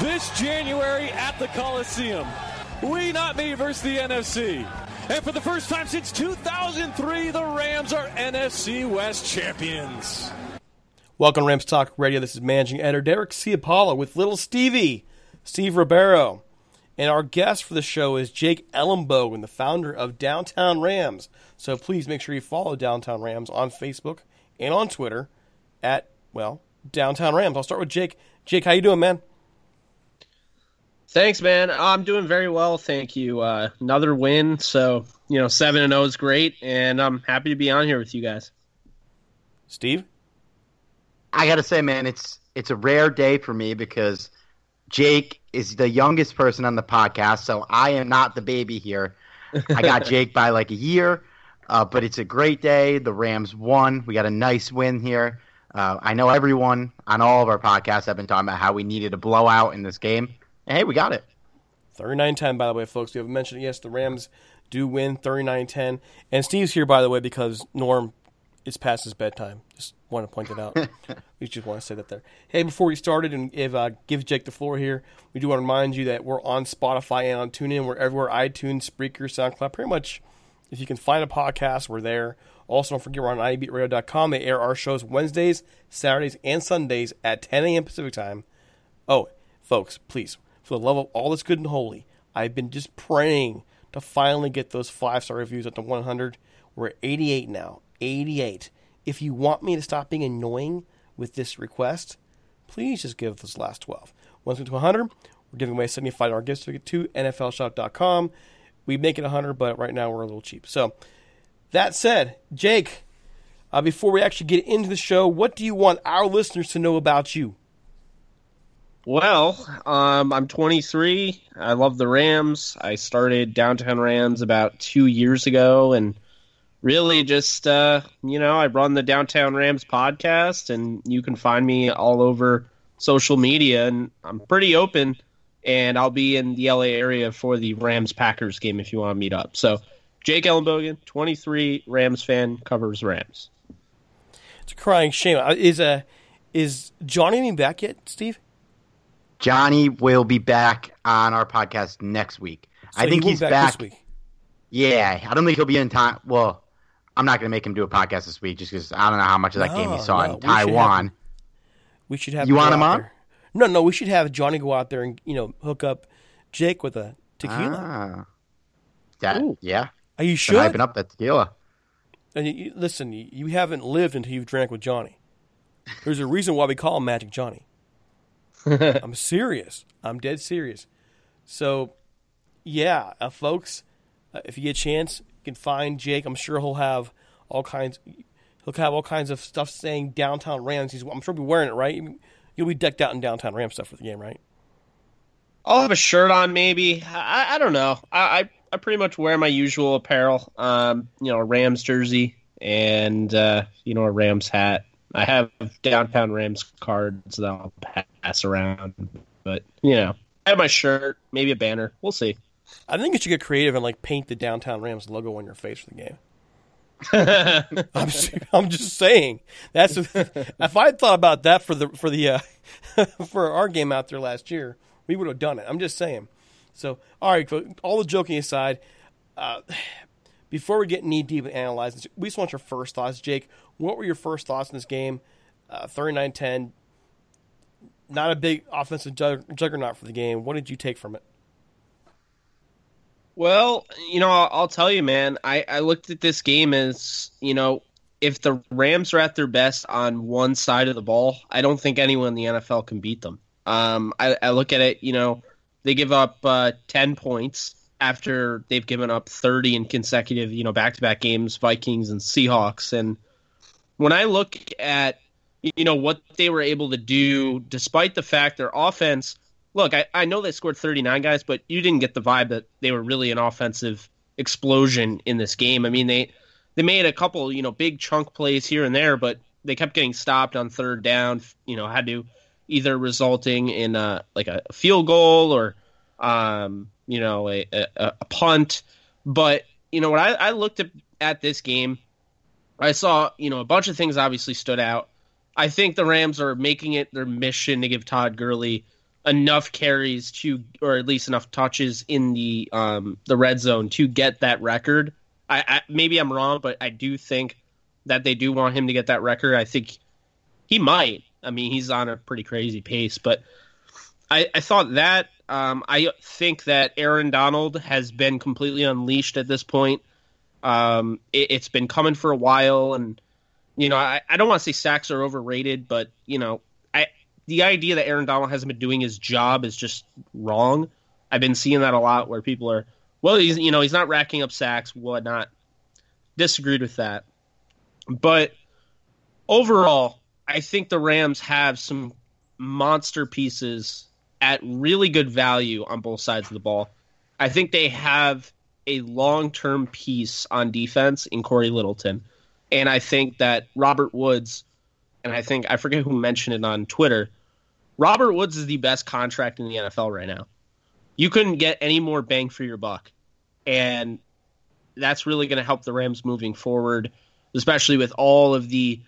this January at the Coliseum. We not me versus the NFC. And for the first time since 2003, the Rams are NFC West champions. Welcome to Rams Talk Radio. This is managing editor Derek Ciapala with little Stevie, Steve Rebeiro. And our guest for the show is Jake Ellenbogen, the founder of Downtown Rams. So please make sure you follow Downtown Rams on Facebook and on Twitter at, well, Downtown Rams. I'll start with Jake. Jake, how you doing, man? Thanks, man. I'm doing very well, thank you. Uh, another win, so you know, seven and zero is great, and I'm happy to be on here with you guys. Steve, I gotta say, man, it's it's a rare day for me because Jake is the youngest person on the podcast, so I am not the baby here. I got Jake by like a year, uh, but it's a great day. The Rams won. We got a nice win here. Uh, I know everyone on all of our podcasts have been talking about how we needed a blowout in this game. Hey, we got it. 39 10, by the way, folks. We have mentioned, yes, the Rams do win 39 10. And Steve's here, by the way, because Norm is past his bedtime. Just want to point it out. we just want to say that there. Hey, before we started and if, uh, give Jake the floor here, we do want to remind you that we're on Spotify and on TuneIn. We're everywhere iTunes, Spreaker, SoundCloud. Pretty much, if you can find a podcast, we're there. Also, don't forget we're on ibeatradio.com. They air our shows Wednesdays, Saturdays, and Sundays at 10 a.m. Pacific time. Oh, folks, please, for the love of all that's good and holy, I've been just praying to finally get those five star reviews up to 100. We're at 88 now. 88. If you want me to stop being annoying with this request, please just give us the last 12. Once we get to 100, we're giving away a $75 gift certificate to NFLshop.com. We make it 100, but right now we're a little cheap. So, that said, Jake, uh, before we actually get into the show, what do you want our listeners to know about you? Well, um, I'm 23. I love the Rams. I started Downtown Rams about two years ago, and really just, uh, you know, I run the Downtown Rams podcast, and you can find me all over social media, and I'm pretty open. And I'll be in the LA area for the Rams Packers game if you want to meet up. So, Jake Ellenbogen, 23, Rams fan, covers Rams. It's a crying shame. Uh, Is uh, is Johnny back yet, Steve? Johnny will be back on our podcast next week. So I think he he's be back. this week. Yeah, I don't think he'll be in time. Well, I'm not going to make him do a podcast this week just because I don't know how much of that game he saw no, in we should have Taiwan. We should have You want him on? there. No, no, we should have Johnny go out there and you know hook up Jake with a tequila. Ah. That, Ooh. yeah. Are you sure? hyping up that tequila. And you, you- listen, you, you haven't lived until you've drank with Johnny. There's a reason why we call him Magic Johnny. I'm serious. I'm dead serious. So, yeah, uh, folks, uh, if you get a chance, you can find Jake. I'm sure he'll have all kinds. He'll have all kinds of stuff saying downtown Rams. He's, I'm sure he'll be wearing it, right? You'll be decked out in downtown Rams stuff for the game, right? I'll have a shirt on, maybe. I, I don't know. I, I I pretty much wear my usual apparel. Um, you know, a Rams jersey and uh, you know a Rams hat. I have downtown Rams cards that I'll pass around, but you know, I have my shirt, maybe a banner. We'll see. I think you should get creative and like paint the downtown Rams logo on your face for the game. I'm I'm just saying that's if I had thought about that for the for the uh, for our game out there last year, we would have done it. I'm just saying. So, all right, all the joking aside, uh, before we get knee deep and analyze this, we just want your first thoughts, Jake. What were your first thoughts in this game? Uh, 39-10, not a big offensive jug- juggernaut for the game. What did you take from it? Well, you know, I'll, I'll tell you, man. I, I looked at this game as, you know, if the Rams are at their best on one side of the ball, I don't think anyone in the NFL can beat them. Um, I, I look at it, you know, they give up uh, 10 points after they've given up 30 in consecutive, you know, back to back games, Vikings and Seahawks. And when I look at, you know, what they were able to do, despite the fact their offense look, I, I know they scored 39 guys, but you didn't get the vibe that they were really an offensive explosion in this game. I mean, they they made a couple, you know, big chunk plays here and there, but they kept getting stopped on third down. You know, had to either resulting in a, like a field goal or, um, you know, a, a, a punt. But you know, when I, I looked at, at this game, I saw you know a bunch of things obviously stood out. I think the Rams are making it their mission to give Todd Gurley enough carries to, or at least enough touches in the um, the red zone to get that record. I, I maybe I'm wrong, but I do think that they do want him to get that record. I think he might. I mean, he's on a pretty crazy pace, but I, I thought that. Um, I think that Aaron Donald has been completely unleashed at this point. Um, it, it's been coming for a while, and you know, I, I don't want to say sacks are overrated, but you know, I the idea that Aaron Donald hasn't been doing his job is just wrong. I've been seeing that a lot where people are, well, he's you know he's not racking up sacks, whatnot. Disagreed with that, but overall, I think the Rams have some monster pieces at really good value on both sides of the ball. I think they have a long term piece on defense in Corey Littleton. And I think that Robert Woods, and I think I forget who mentioned it on Twitter, Robert Woods is the best contract in the NFL right now. You couldn't get any more bang for your buck. And that's really going to help the Rams moving forward, especially with all of the,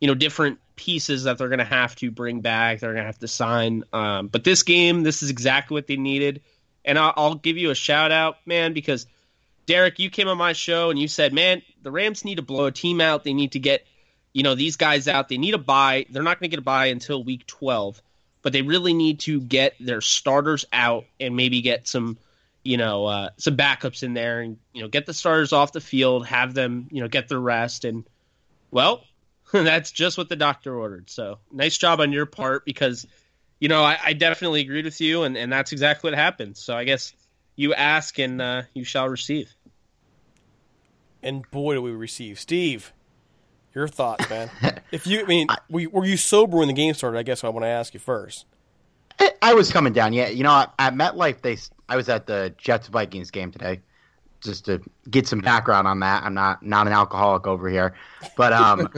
you know, different pieces that they're going to have to bring back. They're going to have to sign. Um, but this game, this is exactly what they needed. And I'll, I'll give you a shout out, man, because Derek, you came on my show and you said, man, the Rams need to blow a team out. They need to get, you know, these guys out. They need a buy. They're not going to get a buy until week 12, but they really need to get their starters out and maybe get some, you know, uh, some backups in there and, you know, get the starters off the field, have them, you know, get their rest. And, well, That's just what the doctor ordered. So nice job on your part because, you know, I, I definitely agreed with you, and, and that's exactly what happened. So I guess you ask and uh, you shall receive. And boy, do we receive. Steve, your thoughts, man. if you, I mean, were you, were you sober when the game started? I guess I want to ask you first. I, I was coming down. Yeah, you know, at, at MetLife, they I was at the Jets Vikings game today, just to get some background on that. I'm not not an alcoholic over here, but um,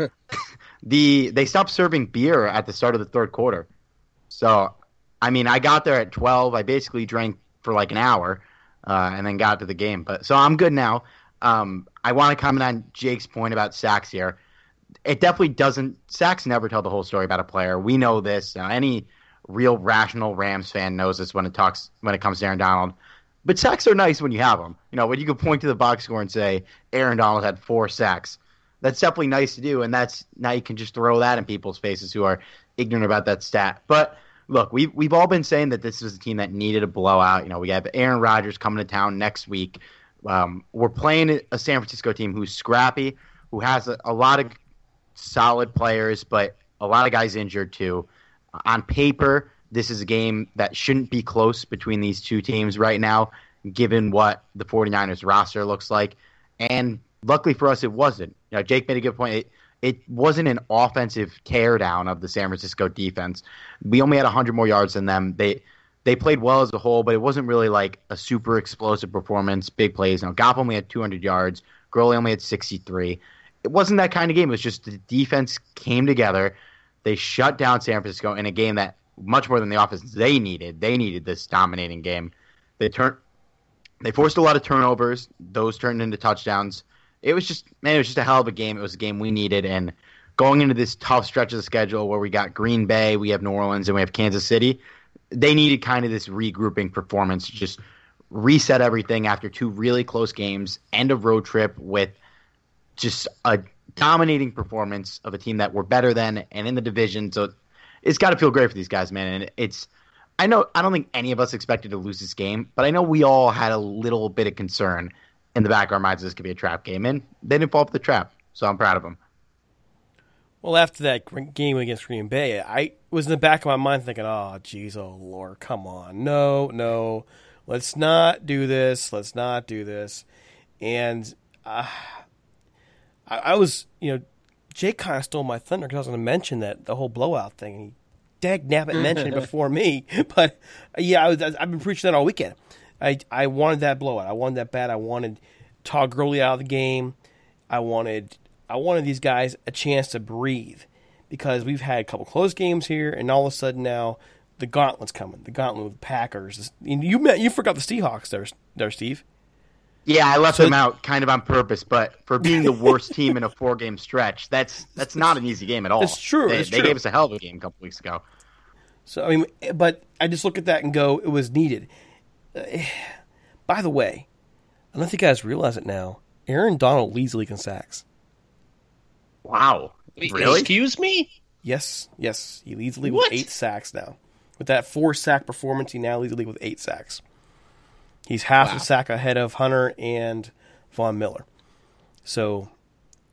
the they stopped serving beer at the start of the third quarter. So, I mean, I got there at 12. I basically drank for like an hour, uh, and then got to the game. But so I'm good now. Um, I want to comment on Jake's point about sacks here. It definitely doesn't. Sacks never tell the whole story about a player. We know this. Uh, any real rational Rams fan knows this when it talks when it comes to Aaron Donald. But sacks are nice when you have them. You know, when you can point to the box score and say Aaron Donald had four sacks. That's definitely nice to do, and that's now you can just throw that in people's faces who are ignorant about that stat. But look, we've we've all been saying that this was a team that needed a blowout. You know, we have Aaron Rodgers coming to town next week. Um, we're playing a San Francisco team who's scrappy, who has a, a lot of solid players, but a lot of guys injured too. On paper, this is a game that shouldn't be close between these two teams right now, given what the 49ers roster looks like. And luckily for us, it wasn't. You know, Jake made a good point. It, it wasn't an offensive teardown of the San Francisco defense. We only had 100 more yards than them. They they played well as a whole, but it wasn't really like a super explosive performance, big plays. Now, Goff only had 200 yards. Gurley only had 63. It wasn't that kind of game. It was just the defense came together. They shut down San Francisco in a game that much more than the offense they needed. They needed this dominating game. They turned, they forced a lot of turnovers. Those turned into touchdowns. It was just man, it was just a hell of a game. It was a game we needed, and going into this tough stretch of the schedule where we got Green Bay, we have New Orleans, and we have Kansas City they needed kind of this regrouping performance just reset everything after two really close games, end of road trip with just a dominating performance of a team that were better than and in the division. So it's got to feel great for these guys, man. And it's I know I don't think any of us expected to lose this game, but I know we all had a little bit of concern in the back of our minds this could be a trap game, and they didn't fall for the trap. So I'm proud of them. Well, after that game against Green Bay, I was in the back of my mind thinking, "Oh, geez, oh Lord, come on, no, no, let's not do this, let's not do this." And uh, I, I, was, you know, Jake kind of stole my thunder because I was going to mention that the whole blowout thing. And he dag nabbit mentioned it before me, but uh, yeah, I was, I've been preaching that all weekend. I I wanted that blowout. I wanted that bad. I wanted Todd Gurley out of the game. I wanted I wanted these guys a chance to breathe because we've had a couple close games here, and all of a sudden now the gauntlet's coming. The gauntlet with the Packers. You met, you forgot the Seahawks there, there, Steve. Yeah, I left so, them out kind of on purpose, but for being the worst team in a four game stretch, that's that's not an easy game at all. It's true. They, it's they true. gave us a hell of a game a couple weeks ago. So I mean, but I just look at that and go, it was needed. Uh, by the way, I don't think you guys realize it now. Aaron Donald leads the league in sacks. Wow. Really? Excuse me? Yes, yes. He leads the league what? with eight sacks now. With that four sack performance, he now leads the league with eight sacks. He's half wow. a sack ahead of Hunter and Von Miller. So,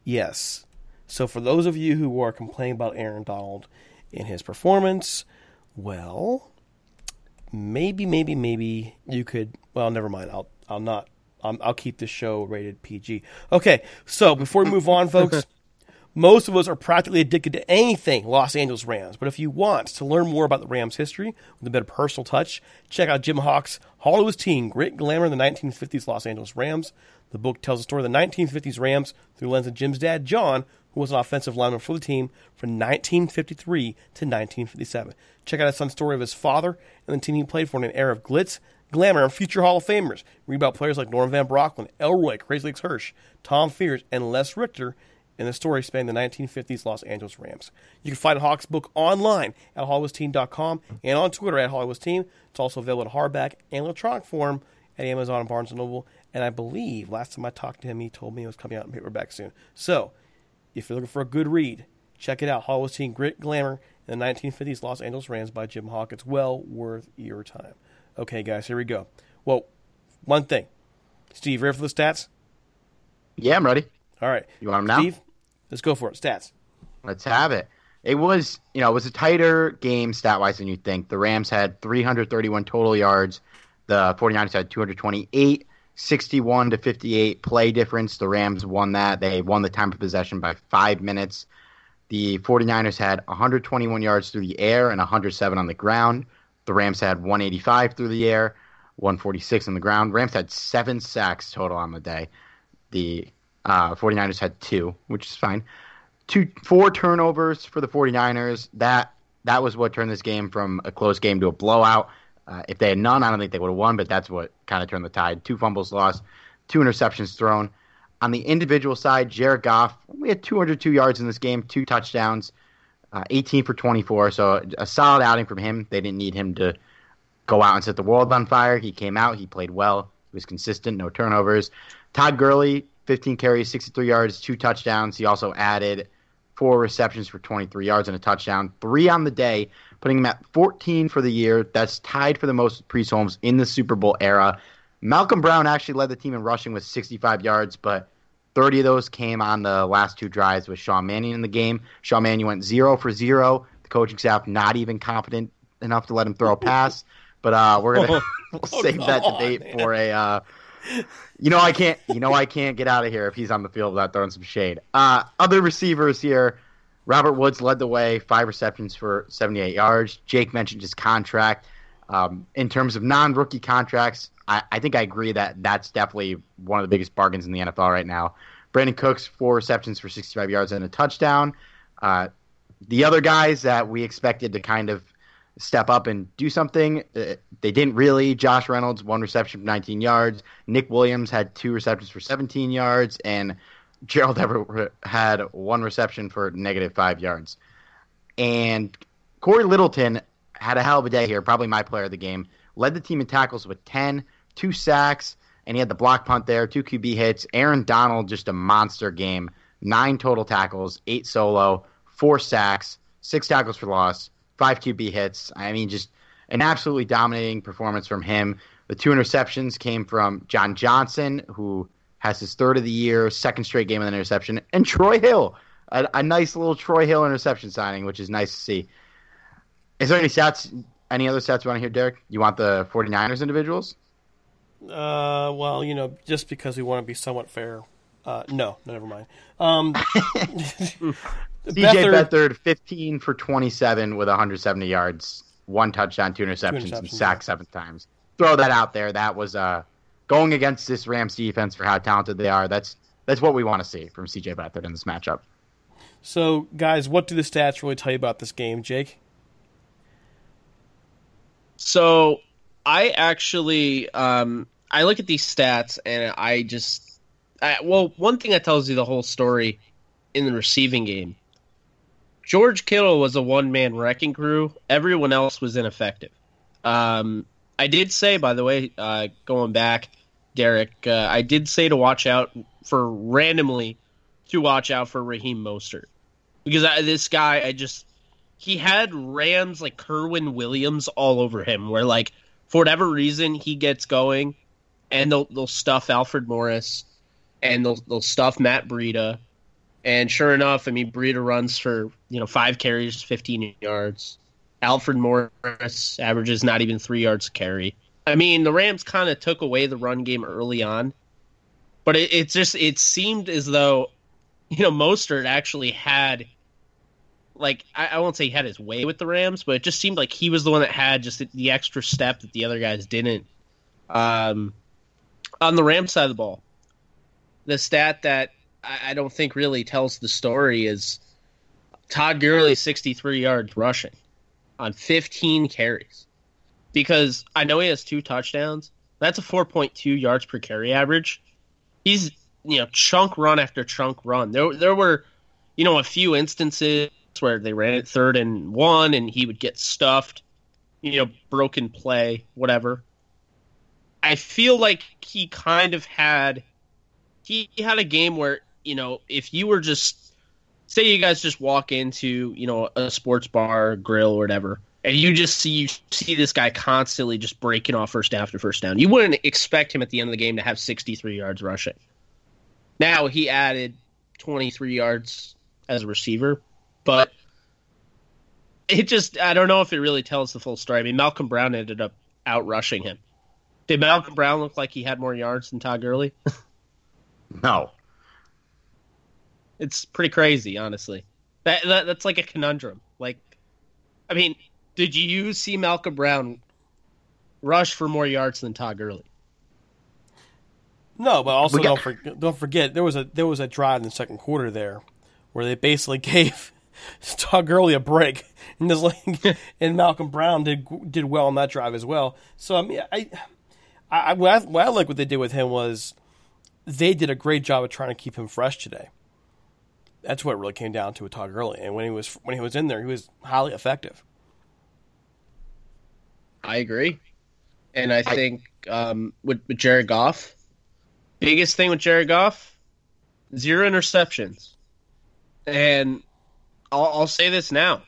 yes. So, for those of you who are complaining about Aaron Donald in his performance, well, maybe, maybe, maybe you could. Well, never mind. I'll, I'll not. I'll, I'll keep this show rated PG. Okay. So, before we move on, folks. Most of us are practically addicted to anything Los Angeles Rams, but if you want to learn more about the Rams' history with a bit of personal touch, check out Jim Hock's Hollywood's Team, Grit Glamour in the 1950s Los Angeles Rams. The book tells the story of the 1950s Rams through the lens of Jim's dad, John, who was an offensive lineman for the team from 1953 to 1957. Check out his son's story of his father and the team he played for in an era of glitz, glamour, and future Hall of Famers. Read about players like Norm Van Brocklin, Elroy, Crazy Legs Hirsch, Tom Fears, and Les Richter in the story spanning the 1950s Los Angeles Rams. You can find Hock's book online at hollywoodsteam.com and on Twitter at hollywoodsteam. It's also available in hardback and electronic form at Amazon and Barnes & Noble. And I believe last time I talked to him, he told me it was coming out in paperback soon. So, if you're looking for a good read, check it out. Hollywood's Team Grit Glamour in the 1950s Los Angeles Rams by Jim Hock. It's well worth your time. Okay, guys, here we go. Well, one thing. Steve, ready for the stats? Yeah, I'm ready. All right. You want them now? Steve, Let's go for it. Stats. Let's have it. It was, you know, it was a tighter game stat wise than you'd think. The Rams had 331 total yards. The 49ers had 228, 61 to 58 play difference. The Rams won that. They won the time of possession by five minutes. The 49ers had 121 yards through the air and 107 on the ground. The Rams had 185 through the air, 146 on the ground. Rams had seven sacks total on the day. The uh, 49ers had two, which is fine two four turnovers for the 49ers. That that was what turned this game from a close game to a blowout. Uh, if they had none, I don't think they would have won, but that's what kind of turned the tide. Two fumbles lost, two interceptions thrown. On the individual side, Jared Goff, we had 202 yards in this game, two touchdowns, uh, 18 for 24. So a solid outing from him. They didn't need him to go out and set the world on fire. He came out, he played well, he was consistent, no turnovers. Todd Gurley, 15 carries, 63 yards, two touchdowns. He also added four receptions for 23 yards and a touchdown, three on the day, putting him at 14 for the year. That's tied for the most Priest Holmes in the Super Bowl era. Malcolm Brown actually led the team in rushing with 65 yards, but 30 of those came on the last two drives with Sean Mannion in the game. Sean Mannion went zero for zero. The coaching staff not even confident enough to let him throw a pass. But uh, we're gonna we'll save oh, that debate on, for a uh, you know I can't. You know I can't get out of here if he's on the field without throwing some shade. Uh, other receivers here. Robert Woods led the way, five receptions for 78 yards. Jake mentioned his contract. Um, in terms of non-rookie contracts, I, I, think I agree that that's definitely one of the biggest bargains in the NFL right now. Brandin Cooks four receptions for 65 yards and a touchdown. Uh, the other guys that we expected to kind of step up and do something. Uh, they didn't really. Josh Reynolds, one reception for 19 yards. Nick Williams had two receptions for 17 yards. And Gerald Everett had one reception for negative five yards. And Corey Littleton had a hell of a day here, probably my player of the game. Led the team in tackles with 10, two sacks, and he had the block punt there, two QB hits. Aaron Donald, just a monster game. Nine total tackles, eight solo, four sacks, six tackles for loss five QB hits. I mean, just an absolutely dominating performance from him. The two interceptions came from John Johnson, who has his third of the year, second straight game of an interception, and Troy Hill, a, a, nice little Troy Hill interception signing, which is nice to see. Is there any stats, any other stats you want to hear, Derek? You want the 49ers individuals? Uh, well, you know, just because we want to be somewhat fair. Uh, no, never mind. Um, CJ Beathard, 15 for 27 with 170 yards, one touchdown, two interceptions, two interceptions and sacked seven times. Throw that out there. That was uh, going against this Rams defense for how talented they are. That's that's what we want to see from CJ Beathard in this matchup. So, guys, what do the stats really tell you about this game, Jake? So, I actually um, I look at these stats and I just I, well, one thing that tells you the whole story in the receiving game George Kittle was a one man wrecking crew. Everyone else was ineffective. Um, I did say, by the way, uh, going back, Derek, uh, I did say to watch out for randomly to watch out for Raheem Mostert because I, this guy, I just he had Rams like Kerwynn Williams all over him. Where like for whatever reason he gets going, and they'll they'll stuff Alfred Morris, and they'll they'll stuff Matt Breida, and sure enough, I mean, Breida runs for you know five carries, fifteen yards. Alfred Morris averages not even three yards a carry. I mean, the Rams kind of took away the run game early on, but it, it just it seemed as though you know Mostert actually had like I, I, won't say he had his way with the Rams, but it just seemed like he was the one that had just the, the extra step that the other guys didn't. Um, on the Rams side of the ball, the stat that I, I don't think really tells the story is Todd Gurley 63 yards rushing on 15 carries. Because I know he has two touchdowns. That's a 4.2 yards per carry average. He's, you know, chunk run after chunk run. There there were, you know, a few instances where they ran it third and one and he would get stuffed, you know, broken play, whatever. I feel like he kind of had he had a game where you know, if you were just say you guys just walk into, you know, a sports bar, grill, or whatever, and you just see you see this guy constantly just breaking off first down after first down, you wouldn't expect him at the end of the game to have 63 yards rushing. Now he added 23 yards as a receiver. But it just I don't know if it really tells the full story. I mean, Malcolm Brown ended up out rushing him. Did Malcolm Brown look like he had more yards than Todd Gurley? no. It's pretty crazy, honestly. That, that that's like a conundrum. Like, I mean, did you see Malcolm Brown rush for more yards than Todd Gurley? No, but also got- don't forget, don't forget there was a there was a drive in the second quarter there where they basically gave Todd Gurley a break, and this like, and Malcolm Brown did did well on that drive as well. So I mean, I, I, what I, what I like what they did with him was they did a great job of trying to keep him fresh today. That's what it really came down to with Todd Gurley, and when he was when he was in there, he was highly effective. I agree, and I, I think um, with, with Jared Goff, biggest thing with Jared Goff, zero interceptions, and I'll, I'll say this now.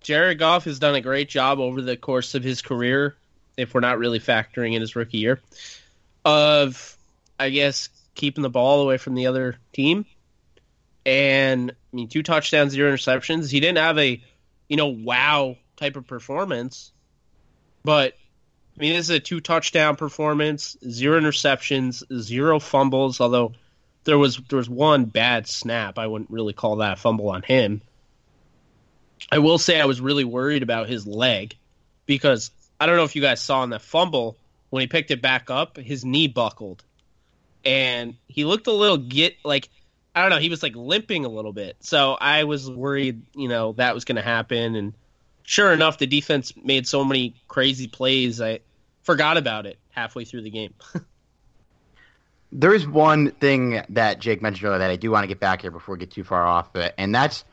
Jared Goff has done a great job over the course of his career, if we're not really factoring in his rookie year, of, I guess, keeping the ball away from the other team. And, I mean, two touchdowns, zero interceptions. He didn't have a, you know, wow type of performance, but I mean, this is a two touchdown performance, zero interceptions, zero fumbles. Although there was there was one bad snap, I wouldn't really call that a fumble on him. I will say I was really worried about his leg because I don't know if you guys saw in that fumble when he picked it back up, his knee buckled, and he looked a little get like I don't know, he was like limping a little bit. So I was worried, you know, that was going to happen. And sure enough, the defense made so many crazy plays, I forgot about it halfway through the game. there is one thing that Jake mentioned earlier that I do want to get back here before we get too far off it, and that's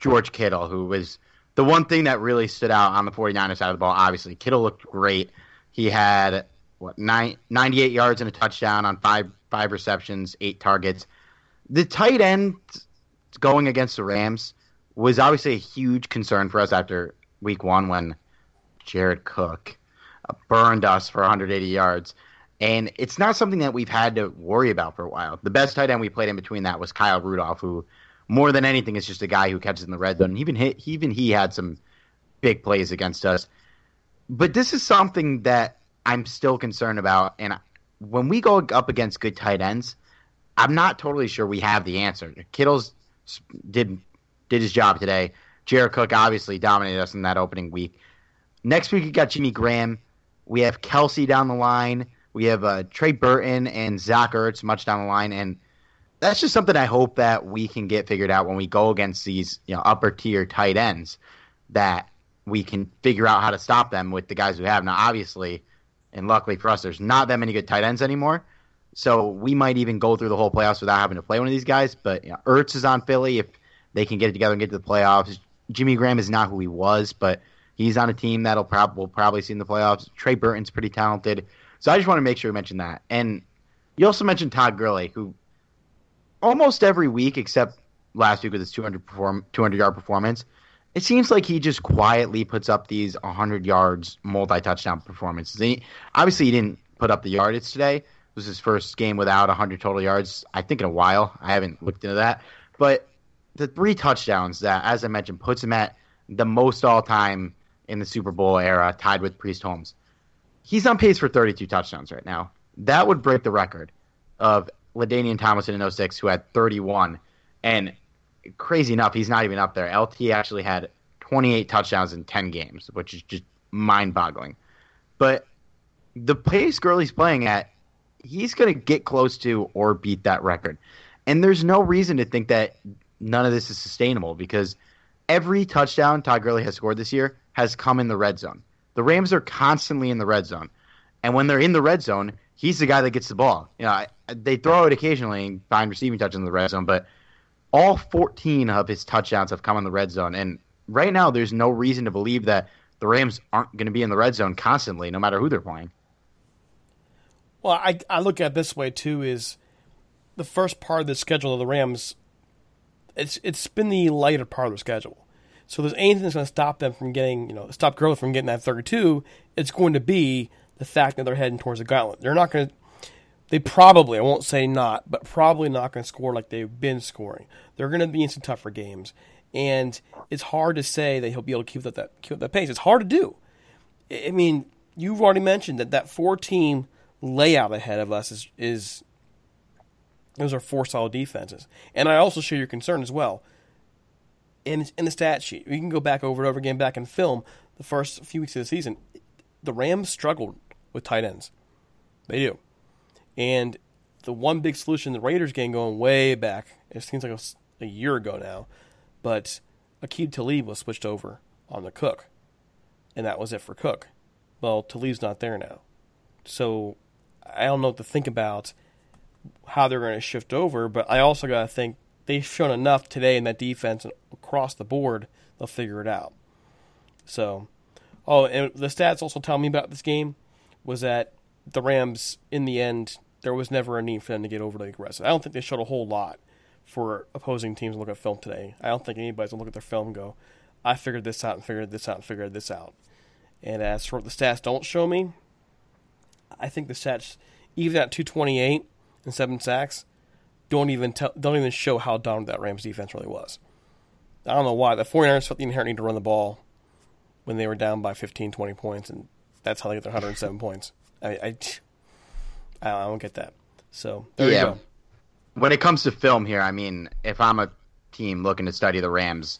George Kittle, who was the one thing that really stood out on the 49ers side of the ball. Obviously, Kittle looked great. He had what nine, 98 yards and a touchdown on five five receptions, eight targets. The tight end going against the Rams was obviously a huge concern for us after week one when Jared Cook uh, burned us for 180 yards. And it's not something that we've had to worry about for a while. The best tight end we played in between that was Kyle Rudolph, who more than anything is just a guy who catches in the red zone. And even he, even he had some big plays against us. But this is something that I'm still concerned about. And when we go up against good tight ends, I'm not totally sure we have the answer. Kittle's did did his job today. Jared Cook obviously dominated us in that opening week. Next week we got Jimmy Graham. We have Kelce down the line. We have uh, Trey Burton and Zach Ertz much down the line, and that's just something I hope that we can get figured out when we go against these you know upper tier tight ends that we can figure out how to stop them with the guys we have now. Obviously, and luckily for us, there's not that many good tight ends anymore. So we might even go through the whole playoffs without having to play one of these guys. But you know, Ertz is on Philly if they can get it together and get to the playoffs. Jimmy Graham is not who he was, but he's on a team that'll prob- will probably see in the playoffs. Trey Burton's pretty talented. So I just want to make sure we mention that. And you also mentioned Todd Gurley, who almost every week, except last week with his 200 perform 200 yard performance, it seems like he just quietly puts up these 100 yards multi touchdown performances. He, obviously, he didn't put up the yardage today. It was his first game without 100 total yards, I think, in a while. I haven't looked into that. But the three touchdowns that, as I mentioned, puts him at the most all time in the Super Bowl era, tied with Priest Holmes. He's on pace for 32 touchdowns right now. That would break the record of LaDainian Tomlinson in 06, who had 31. And crazy enough, he's not even up there. LT actually had 28 touchdowns in 10 games, which is just mind boggling. But the pace Gurley's playing at, he's going to get close to or beat that record. And there's no reason to think that none of this is sustainable because every touchdown Todd Gurley has scored this year has come in the red zone. The Rams are constantly in the red zone. And when they're in the red zone, he's the guy that gets the ball. You know, they throw it occasionally and find receiving touches in the red zone, but all 14 of his touchdowns have come in the red zone. And right now, there's no reason to believe that the Rams aren't going to be in the red zone constantly, no matter who they're playing. Well, I, I look at it this way too: is the first part of the schedule of the Rams. It's it's been the lighter part of the schedule. So there's anything that's going to stop them from getting, you know, stop growth from getting that 32, it's going to be the fact that they're heading towards the gauntlet. They're not going to they probably, I won't say not, but probably not going to score like they've been scoring. They're going to be in some tougher games. and it's hard to say that he'll be able to keep up that keep that pace. It's hard to do. I mean, you've already mentioned that that four team layout ahead of us is is those are four solid defenses, and I also share your concern as well. In in the stat sheet, we can go back over and over again back in film. The first few weeks of the season, the Rams struggled with tight ends. They do, and the one big solution the Raiders game going way back. It seems like a, a year ago now, but Aqib Talib was switched over on the Cook, and that was it for Cook. Well, Talib's not there now, so I don't know what to think about how they're going to shift over. But I also got to think they've shown enough today in that defense and across the board. They'll figure it out. So, oh, and the stats also tell me about this game was that the Rams, in the end, there was never a need for them to get overly aggressive. I don't think they showed a whole lot for opposing teams to look at film today. I don't think anybody's gonna look at their film and go, "I figured this out and figured this out and figured this out." And as for what the stats don't show me, I think the stats, even at 228 and seven sacks, don't even tell, don't even show how dominant that Rams defense really was. I don't know why the 49ers felt the inherent need to run the ball when they were down by 15, 20 points, and that's how they get their 107 points. I, I, I don't get that. So there Yeah. you go. when it comes to film here, I mean, if I'm a team looking to study the Rams,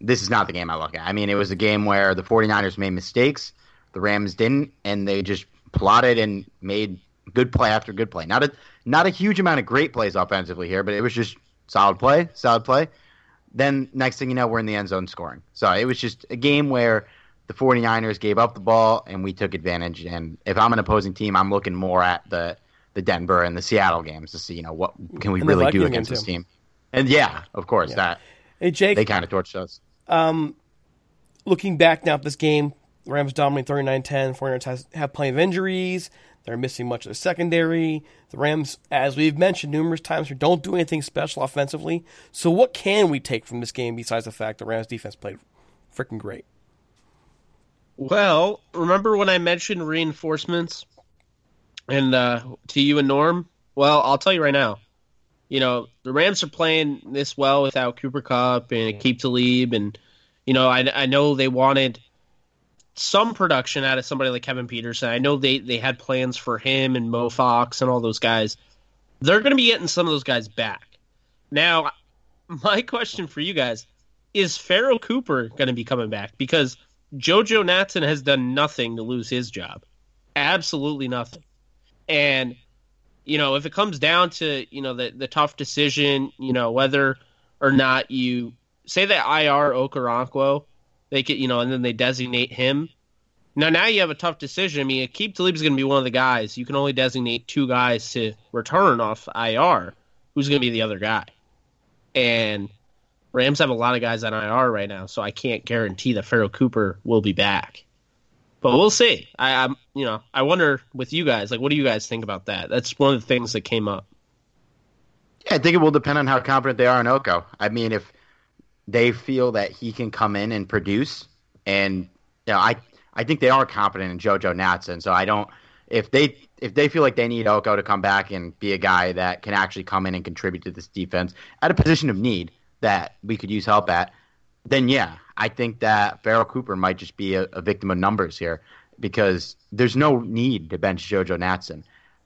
this is not the game I look at. I mean, it was a game where the 49ers made mistakes, the Rams didn't, and they just plotted and made good play after good play. Not a not a huge amount of great plays offensively here, but it was just solid play, solid play. Then next thing you know, we're in the end zone scoring. So it was just a game where the 49ers gave up the ball and we took advantage. And if I'm an opposing team, I'm looking more at the the Denver and the Seattle games to see, you know, what can we And really do against this team. And yeah, of course, that Hey Jake, they kind of torched us. Um, looking back now at this game, the Rams dominate 39-10. 49ers has, have plenty of injuries. They're missing much of the secondary. The Rams, as we've mentioned numerous times, don't do anything special offensively. So what can we take from this game besides the fact the Rams defense played freaking great? Well, remember when I mentioned reinforcements and uh, to you and Norm? Well, I'll tell you right now. You know, the Rams are playing this well without Cooper Kupp and Aqib Talib, and you know, I, I know they wanted some production out of somebody like Kevin Peterson. I know they they had plans for him and Mo Fox and all those guys. They're going to be getting some of those guys back. Now, my question for you guys is: Pharoh Cooper going to be coming back? Because Jojo Natson has done nothing to lose his job. Absolutely nothing. And you know, if it comes down to, you know, the the tough decision, you know, whether or not you say that IR Okoronkwo, they could, you know, and then they designate him. Now, now you have a tough decision. I mean, Aqib Talib is going to be one of the guys. You can only designate two guys to return off IR. Who's going to be the other guy? And Rams have a lot of guys on IR right now, so I can't guarantee that Pharoh Cooper will be back. But we'll see. I, I'm, you know, I wonder with you guys, like, what do you guys think about that? That's one of the things that came up. Yeah, I think it will depend on how confident they are in Oko. I mean, if they feel that he can come in and produce, and you know, I I think they are confident in JoJo Natson. So I don't if they if they feel like they need Oko to come back and be a guy that can actually come in and contribute to this defense at a position of need that we could use help at, then yeah, I think that Pharoh Cooper might just be a, a victim of numbers here because there's no need to bench JoJo Natson.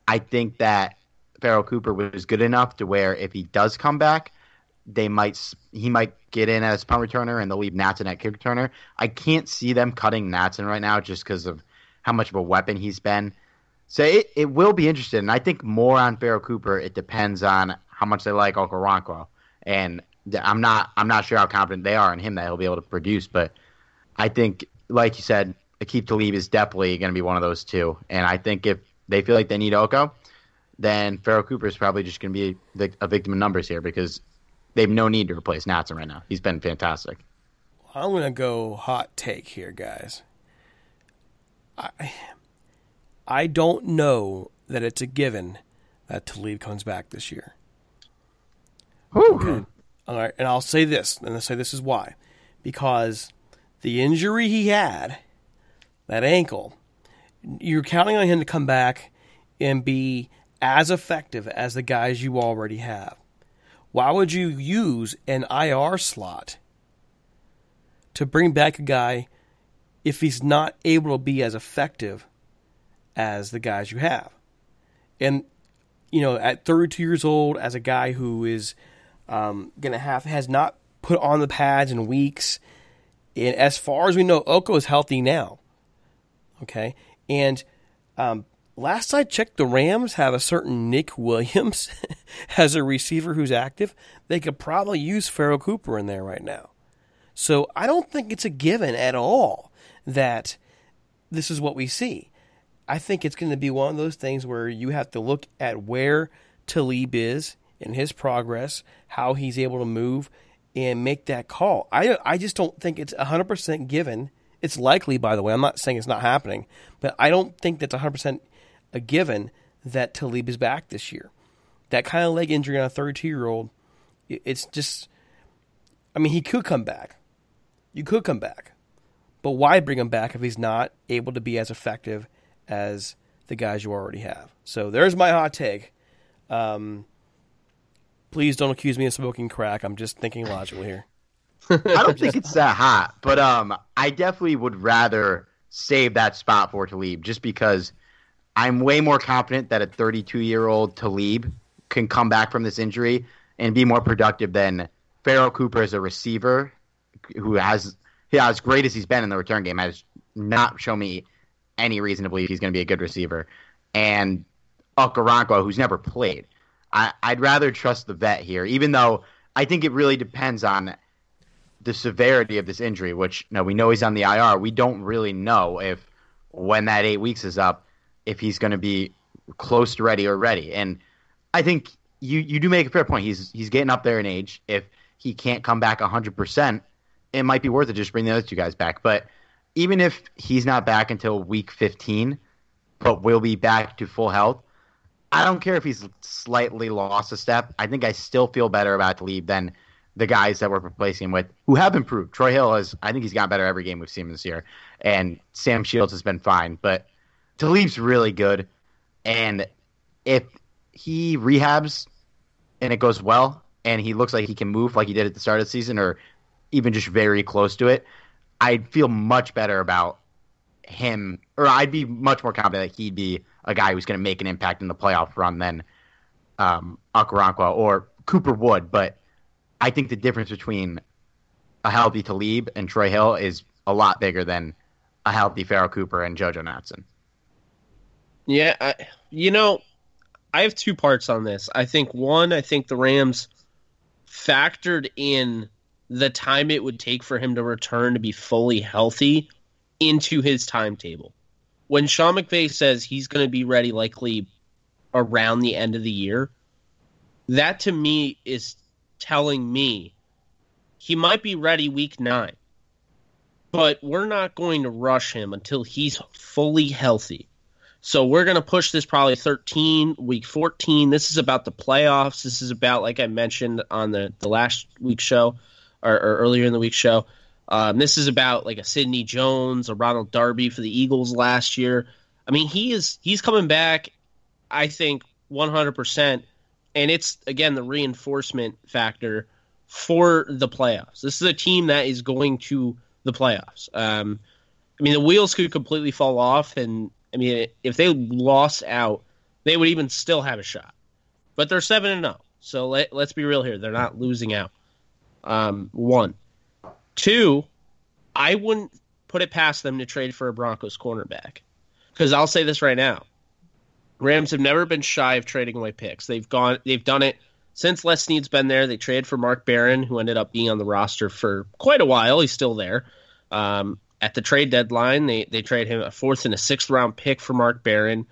I think that Pharoh Cooper was good enough to where if he does come back, they might he might get in as punt returner and they'll leave Natson at kick returner. I can't see them cutting Natson right now just because of how much of a weapon he's been. So it, it will be interesting. And I think more on Pharoh Cooper. It depends on how much they like Okoronkwo. And I'm not I'm not sure how confident they are in him that he'll be able to produce. But I think, like you said, Aqib Talib is definitely going to be one of those two. And I think if they feel like they need Oko, then Pharoh Cooper is probably just going to be a victim of numbers here because they have no need to replace Natson right now. He's been fantastic. I'm going to go hot take here, guys. I I don't know that it's a given that Talib comes back this year. Okay. All right, and I'll say this, and I'll say this is why. Because the injury he had, that ankle, you're counting on him to come back and be as effective as the guys you already have. Why would you use an IR slot to bring back a guy if he's not able to be as effective as the guys you have. And you know, at 32 years old, as a guy who is um, to have has not put on the pads in weeks, and as far as we know, Oko is healthy now. Okay, and um, last I checked, the Rams have a certain Nick Williams as a receiver who's active. They could probably use Pharoh Cooper in there right now. So I don't think it's a given at all that this is what we see. I think it's going to be one of those things where you have to look at where Talib is in his progress, how he's able to move, and make that call. I, I just don't think it's 100% given. It's likely, by the way. I'm not saying it's not happening, but I don't think that's 100% a given that Talib is back this year. That kind of leg injury on a 32 year old, it's just, I mean, he could come back. You could come back. But why bring him back if he's not able to be as effective as the guys you already have? So there's my hot take. Um, please don't accuse me of smoking crack. I'm just thinking logically here. I don't think it's that hot, but um, I definitely would rather save that spot for Talib just because I'm way more confident that a 32 year old Talib can come back from this injury and be more productive than Pharoh Cooper as a receiver who has, yeah, as great as he's been in the return game, has not shown me any reason to believe he's going to be a good receiver. And Okoronkwo, who's never played. I, I'd rather trust the vet here, even though I think it really depends on the severity of this injury, which you we know he's on the IR. We don't really know if when that eight weeks is up, if he's going to be close to ready or ready. And I think you you do make a fair point. He's he's getting up there in age. If he can't come back hundred percent, it might be worth it just bring the other two guys back. But even if he's not back until week fifteen, but will be back to full health, I don't care if he's slightly lost a step. I think I still feel better about Talib than the guys that we're replacing him with, who have improved. Troy Hill has, I think he's gotten better every game we've seen this year, and Sam Shields has been fine. But Talib's really good, and if he rehabs and it goes well, and he looks like he can move like he did at the start of the season, or even just very close to it, I'd feel much better about him, or I'd be much more confident that he'd be a guy who's going to make an impact in the playoff run than um, or Cooper Wood. But I think the difference between a healthy Talib and Troy Hill is a lot bigger than a healthy Pharoh Cooper and JoJo Natson. Yeah, I, you know, I have two parts on this. I think one, I think the Rams factored in the time it would take for him to return to be fully healthy into his timetable. When Sean McVay says he's going to be ready likely around the end of the year, that to me is telling me he might be ready week nine, but we're not going to rush him until he's fully healthy. So we're going to push this probably 13, week 14. This is about the playoffs. This is about, like I mentioned on the, the last week's show or, or earlier in the week's show. Um, this is about like a Sidney Jones, a Ronald Darby for the Eagles last year. I mean, he is he's coming back. I think 100 percent and it's again the reinforcement factor for the playoffs. This is a team that is going to the playoffs. Um, I mean, the wheels could completely fall off, and I mean, if they lost out, they would even still have a shot. But they're seven and zero, so let, let's be real here. They're not losing out. Um, one, two, I wouldn't put it past them to trade for a Broncos cornerback because I'll say this right now: Rams have never been shy of trading away picks. They've gone, they've done it since Les Snead's been there. They traded for Mark Barron, who ended up being on the roster for quite a while. He's still there. Um, at the trade deadline, they they trade him a fourth and a sixth round pick for Mark Barron.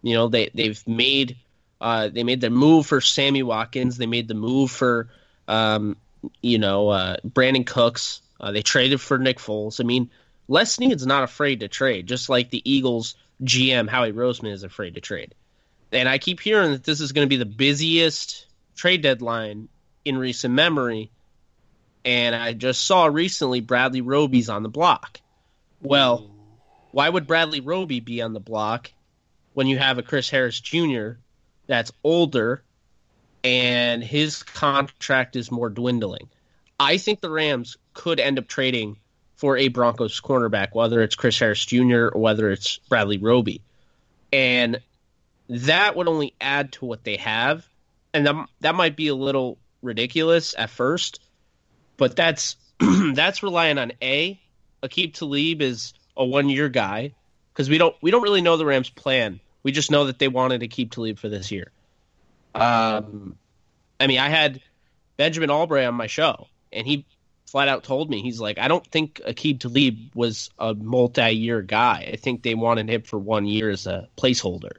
You know, they they've made uh, they made the move for Sammy Watkins. They made the move for um, you know uh, Brandin Cooks. Uh, they traded for Nick Foles. I mean, Les Snead's not afraid to trade, just like the Eagles GM Howie Roseman is afraid to trade. And I keep hearing that this is going to be the busiest trade deadline in recent memory. And I just saw recently Bradley Roby's on the block. Well, why would Bradley Roby be on the block when you have a Chris Harris Jr. that's older and his contract is more dwindling? I think the Rams could end up trading for a Broncos cornerback, whether it's Chris Harris Jr. or whether it's Bradley Roby. And that would only add to what they have. And that, that might be a little ridiculous at first, but that's that's relying on A, Aqib Talib is a one year guy because we don't we don't really know the Rams' plan. We just know that they wanted to keep Talib for this year. Um, I mean, I had Benjamin Albright on my show, and he flat out told me he's like, I don't think Aqib Talib was a multi-year guy. I think they wanted him for one year as a placeholder.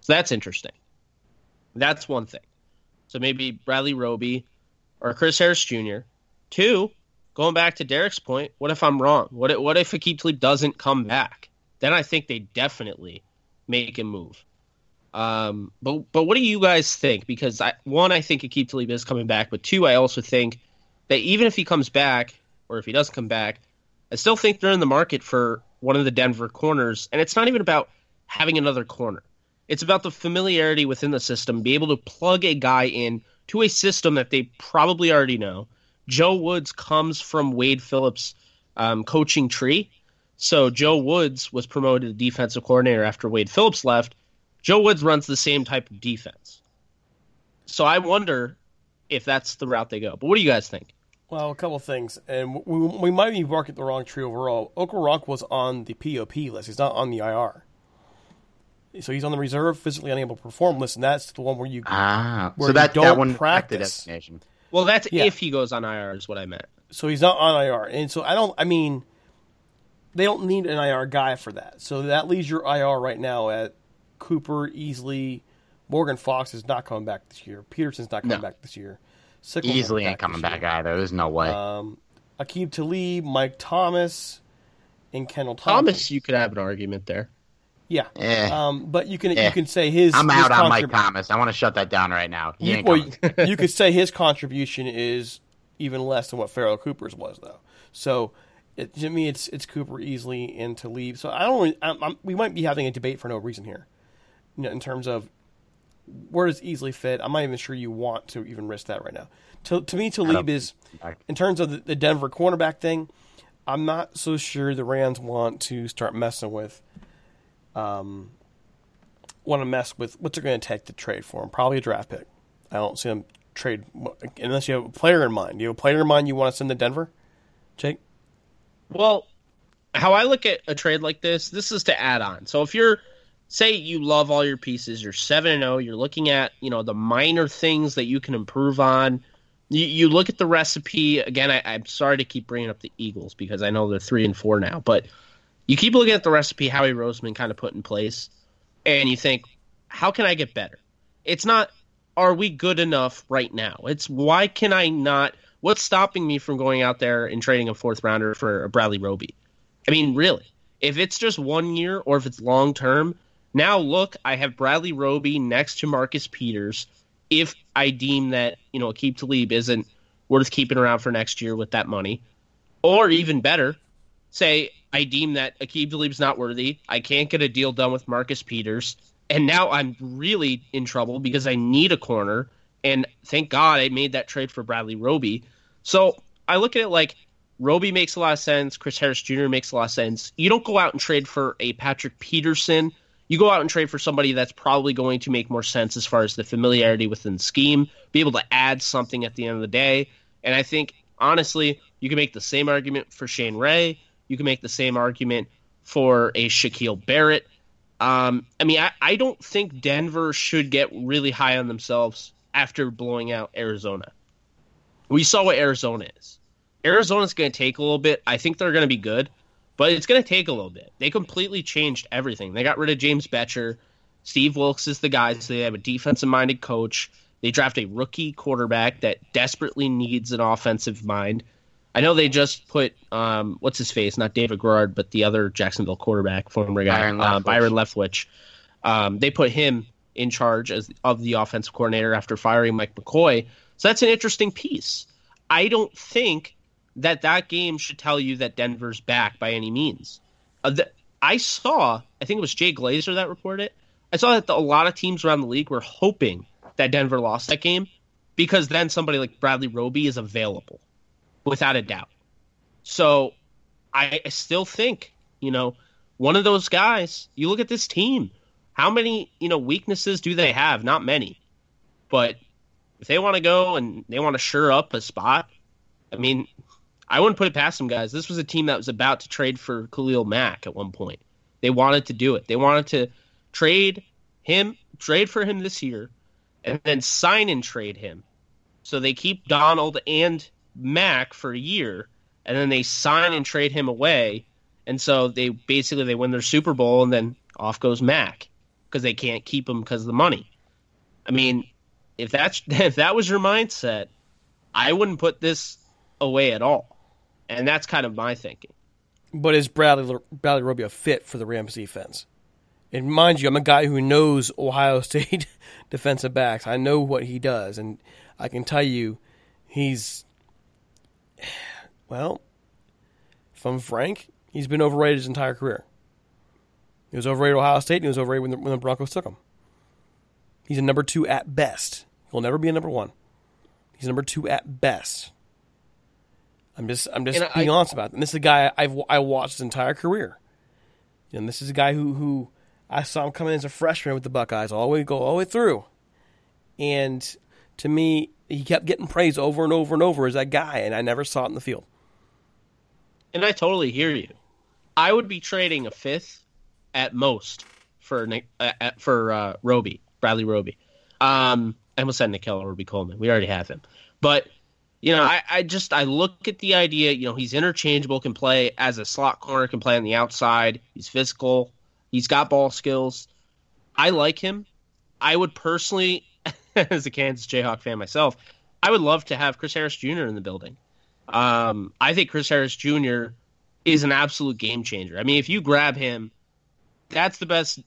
So that's interesting. That's one thing. So maybe Bradley Roby or Chris Harris Jr. Two, going back to Derek's point, what if I'm wrong? What if, what if Aqib Talib doesn't come back? Then I think they definitely make a move. Um, but but what do you guys think? Because I, one, I think Aqib Talib is coming back, but two, I also think that even if he comes back or if he doesn't come back, I still think they're in the market for one of the Denver corners, and it's not even about having another corner. It's about the familiarity within the system, be able to plug a guy in to a system that they probably already know. Joe Woods comes from Wade Phillips' um, coaching tree. So Joe Woods was promoted to defensive coordinator after Wade Phillips left. Joe Woods runs the same type of defense. So I wonder if that's the route they go. But what do you guys think? Well, a couple things, and we, we might be barking the wrong tree overall. Okoronkwo was on the POP list; he's not on the IR. So he's on the reserve, physically unable to perform list, and that's the one where you ah, where so you that don't that one practice. The destination. Well, that's Yeah. if he goes on IR, is what I meant. So he's not on IR, and so I don't. I mean, they don't need an IR guy for that. So that leaves your IR right now at Cooper, Easley, Morgan Fox is not coming back this year. Peterson's not coming No. back this year. Sickles Easley ain't coming back year. either. There's no way. Um, Aqib Talib, Mike Thomas, and Kendall Thompson. Thomas, you could have an argument there. Yeah. Eh. Um, but you can Eh. you can say his. I'm his out on Mike Thomas. I want to shut that down right now. He You, well, you could say his contribution is even less than what Pharoh Cooper's was, though. So it, to me, it's it's Cooper Easley and to leave. So I don't. Really, I'm, I'm, we might be having a debate for no reason here, you know, in terms of where does Easley fit. I'm not even sure you want to even risk that right now. To to me, Talib is in terms of the, the Denver cornerback thing. I'm not so sure the Rams want to start messing with. Um, want to mess with what they're going to take to trade for him. Probably a draft pick. I don't see them trade unless you have a player in mind. You have a player in mind you want to send to Denver, Jake? Well, how I look at a trade like this, this is to add on. So if you're say you love all your pieces, you're 7 and 0, you're looking at, you know, the minor things that you can improve on. You, you look at the recipe again. I, I'm sorry to keep bringing up the Eagles because I know they're three and four now, but you keep looking at the recipe Howie Roseman kind of put in place, and you think, how can I get better? It's not, are we good enough right now? It's why can I not? What's stopping me from going out there and trading a fourth rounder for a Bradley Roby? I mean, really, if it's just one year or if it's long term, now look, I have Bradley Roby next to Marcus Peters. If I deem that you know Aqib Talib isn't worth keeping around for next year with that money, or even better, say I deem that Aqib Talib's not worthy. I can't get a deal done with Marcus Peters, and now I'm really in trouble because I need a corner. And thank God I made that trade for Bradley Roby. So I look at it like Roby makes a lot of sense. Chris Harris Jr. makes a lot of sense. You don't go out and trade for a Patrick Peterson. You go out and trade for somebody that's probably going to make more sense as far as the familiarity within the scheme, be able to add something at the end of the day. And I think, honestly, you can make the same argument for Shane Ray. You can make the same argument for a Shaquille Barrett. Um, I mean, I, I don't think Denver should get really high on themselves after blowing out Arizona. We saw what Arizona is. Arizona's going to take a little bit. I think they're going to be good, but it's going to take a little bit. They completely changed everything. They got rid of James Betcher. Steve Wilks is the guy, so they have a defensive minded coach. They draft a rookie quarterback that desperately needs an offensive mind. I know they just put um, what's his face, not David Garrard, but the other Jacksonville quarterback, former guy, Byron uh, Leftwich. Byron Leftwich. Um, they put him in charge as of the offensive coordinator after firing Mike McCoy. So that's an interesting piece. I don't think that that game should tell you that Denver's back by any means. Uh, the, I saw, I think it was Jay Glazer that reported it. I saw that the, a lot of teams around the league were hoping that Denver lost that game because then somebody like Bradley Roby is available, without a doubt. So I, still think, you know, one of those guys, you look at this team, how many, you know, weaknesses do they have? Not many. But if they want to go and they want to sure up a spot, I mean, I wouldn't put it past them guys. This was a team that was about to trade for Khalil Mack at one point. They wanted to do it. They wanted to trade him, trade for him this year, and then sign and trade him. So they keep Donald and Mack for a year, and then they sign and trade him away. And so they basically they win their Super Bowl, and then off goes Mack because they can't keep him because of the money. I mean, if that's if that was your mindset, I wouldn't put this away at all. And that's kind of my thinking. But is Bradley Bradley Roby a fit for the Rams defense? And mind you, I'm a guy who knows Ohio State defensive backs. I know what he does, and I can tell you, he's well. If I'm frank, he's been overrated his entire career. He was overrated at Ohio State, and he was overrated when the, when the Broncos took him. He's a number two at best. He'll never be a number one. He's number two at best. I'm just I'm just And being I- honest about it. And this is a guy I've I watched his entire career. And this is a guy who who I saw him come in as a freshman with the Buckeyes all the way go all the way through. And to me, he kept getting praise over and over and over as that guy, and I never saw it in the field. And I totally hear you. I would be trading a fifth at most for Nick, uh, uh, for uh, Roby, Bradley Roby. Um, I almost said Nickell Robey-Coleman. We already have him, but you know, I, I just I look at the idea. You know, he's interchangeable, can play as a slot corner, can play on the outside. He's physical. He's got ball skills. I like him. I would personally, as a Kansas Jayhawk fan myself, I would love to have Chris Harris Jr. in the building. Um, I think Chris Harris Jr. is an absolute game changer. I mean, if you grab him, that's the best.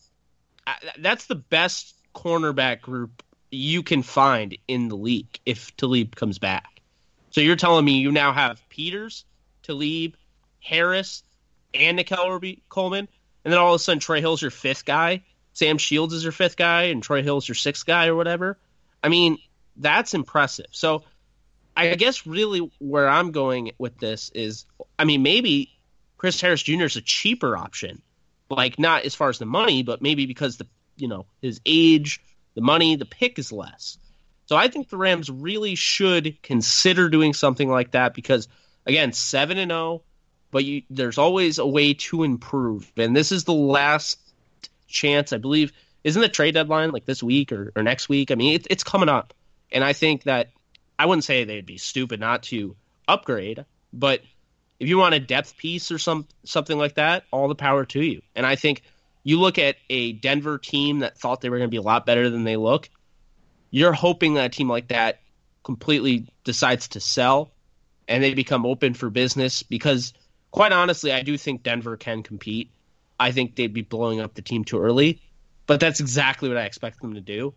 uh, That's the best cornerback group you can find in the league if Talib comes back. So you're telling me you now have Peters, Talib, Harris, and Robey-Coleman, and then all of a sudden Troy Hill's your fifth guy, Sam Shields is your fifth guy, and Troy Hill's your sixth guy or whatever. I mean, that's impressive. So I guess really where I'm going with this is, I mean, maybe Chris Harris Jr. is a cheaper option, like not as far as the money, but maybe because the you know his age, the money, the pick is less. So I think the Rams really should consider doing something like that because again, seven and zero, but you, there's always a way to improve, and this is the last chance, I believe. Isn't the trade deadline like this week or, or next week? I mean, it, it's coming up, and I think that I wouldn't say they'd be stupid not to upgrade, but if you want a depth piece or some something like that, all the power to you. And I think you look at a Denver team that thought they were going to be a lot better than they look. You're hoping that a team like that completely decides to sell and they become open for business because quite honestly, I do think Denver can compete. I think they'd be blowing up the team too early, but that's exactly what I expect them to do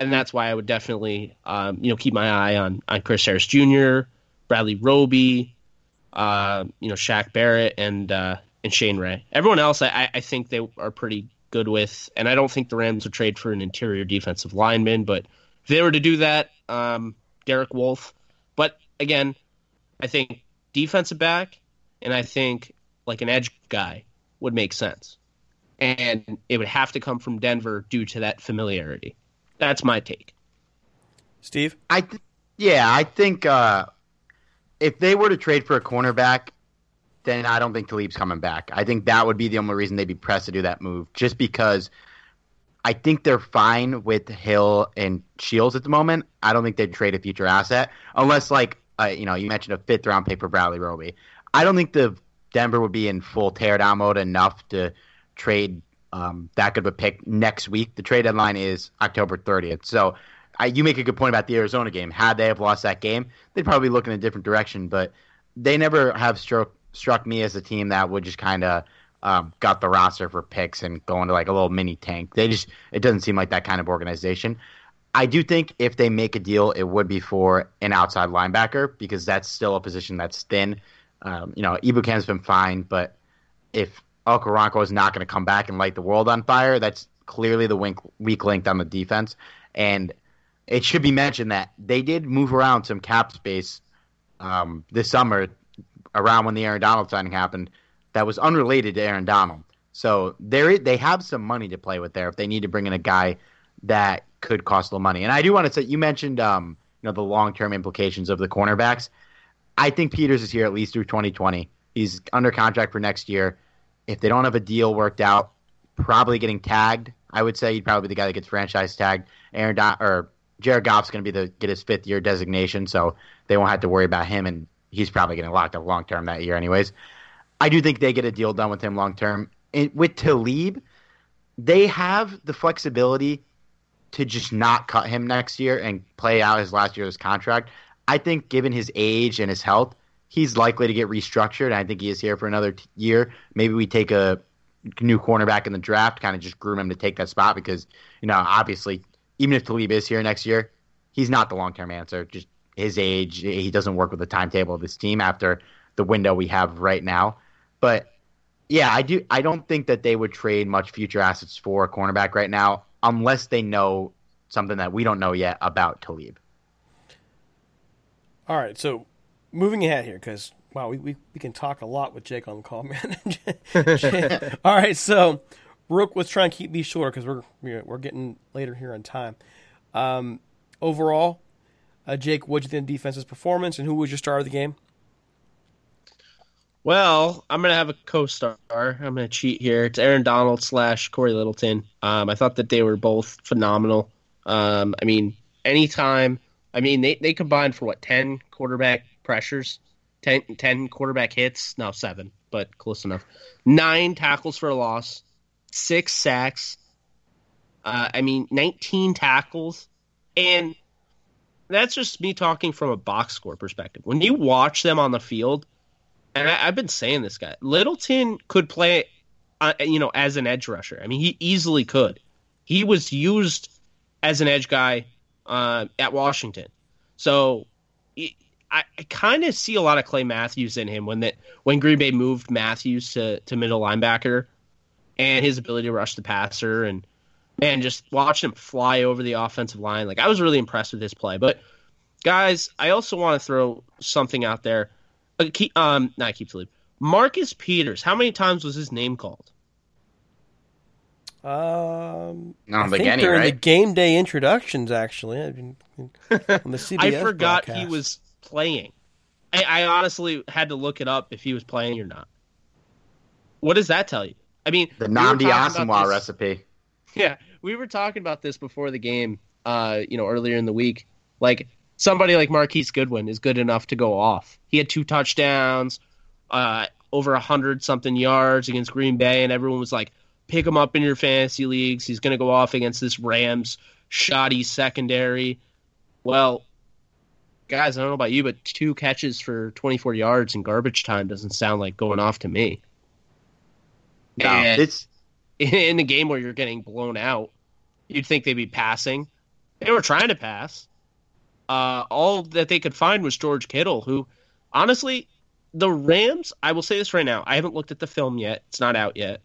and that's why I would definitely, um, you know, keep my eye on on Chris Harris Jr., Bradley Roby, uh, you know, Shaq Barrett, and uh, and Shane Ray. Everyone else, I, I think they are pretty good with, and I don't think the Rams would trade for an interior defensive lineman, but if they were to do that, um, Derek Wolfe. But again, I think defensive back, and I think like an edge guy would make sense, and it would have to come from Denver due to that familiarity. That's my take. Steve, I th- yeah, I think uh, if they were to trade for a cornerback, then I don't think Talib's coming back. I think that would be the only reason they'd be pressed to do that move, just because I think they're fine with Hill and Shields at the moment. I don't think they'd trade a future asset unless, like, uh, you know, you mentioned a fifth round pick for Bradley Roby. I don't think the Denver would be in full teardown mode enough to trade um, that good of a pick next week. The trade deadline is October 30th. So I, you make a good point about the Arizona game. Had they have lost that game, they'd probably look in a different direction. But they never have struck struck me as a team that would just kind of um, got the roster for picks and go into like a little mini tank. They just it doesn't seem like that kind of organization. I do think if they make a deal, it would be for an outside linebacker because that's still a position that's thin. Um, you know, Ebukam's been fine, but if Okoronkwo is not going to come back and light the world on fire, that's clearly the weak, weak link on the defense. And it should be mentioned that they did move around some cap space um, this summer around when the Aaron Donald signing happened that was unrelated to Aaron Donald. So there, they have some money to play with there if they need to bring in a guy that could cost a little money. And I do want to say, you mentioned, um, you know, the long term implications of the cornerbacks. I think Peters is here at least through 2020. He's under contract for next year. If they don't have a deal worked out, probably getting tagged. I would say he'd probably be the guy that gets franchise tagged. Aaron Don- or Jared Goff's going to be the get his fifth year designation, so they won't have to worry about him, and he's probably getting locked up long term that year, anyways. I do think they get a deal done with him long term. With Talib, they have the flexibility to just not cut him next year and play out his last year of his contract. I think, given his age and his health, he's likely to get restructured. I think he is here for another t- year. Maybe we take a new cornerback in the draft, kind of just groom him to take that spot because, you know, obviously, even if Talib is here next year, he's not the long term answer. Just his age, he doesn't work with the timetable of this team after the window we have right now. But yeah, I do. I don't think that they would trade much future assets for a cornerback right now, unless they know something that we don't know yet about Talib. All right, so moving ahead here, because wow, we, we, we can talk a lot with Jake on the call, man. All right, so Rook was trying to keep me short because we're we're getting later here on time. Um, overall, uh, Jake, what did you think of defense's performance, and who was your star of the game? Well, I'm gonna have a co-star. I'm gonna cheat here. It's Aaron Donald slash Corey Littleton. Um, I thought that they were both phenomenal. Um, I mean, anytime. I mean, they they combined for what ten quarterback pressures, 10, 10 quarterback hits. No, seven, but close enough. Nine tackles for a loss, six sacks. Uh, I mean, 19 tackles, and that's just me talking from a box score perspective. When you watch them on the field and I, have been saying this guy Littleton could play, uh, you know, as an edge rusher. I mean, he easily could. He was used as an edge guy uh, at Washington, so I, I kind of see a lot of Clay Matthews in him when that when Green Bay moved Matthews to to middle linebacker, and his ability to rush the passer and man, just watching him fly over the offensive line. Like I was really impressed with his play. But guys, I also want to throw something out there. Uh, keep, um, not keep sleep. Marcus Peters. How many times was his name called? Um, Not I think beginning, during right? the game day introductions, actually, I mean, on the CBS I forgot he was playing. I, I honestly had to look it up if he was playing or not. What does that tell you? I mean, The we Nnamdi about Asomugha recipe. Yeah, we were talking about this before the game. Uh, you know, earlier in the week, like somebody like Marquise Goodwin is good enough to go off. He had two touchdowns, uh, over a hundred something yards against Green Bay, and everyone was like, "Pick him up in your fantasy leagues. He's going to go off against this Rams shoddy secondary." Well, guys, I don't know about you, but two catches for 24 yards in garbage time doesn't sound like going off to me. No, And- it's in the game where you're getting blown out, you'd think they'd be passing. They were trying to pass. Uh, all that they could find was George Kittle, who, honestly, the Rams. I will say this right now. I haven't looked at the film yet. It's not out yet.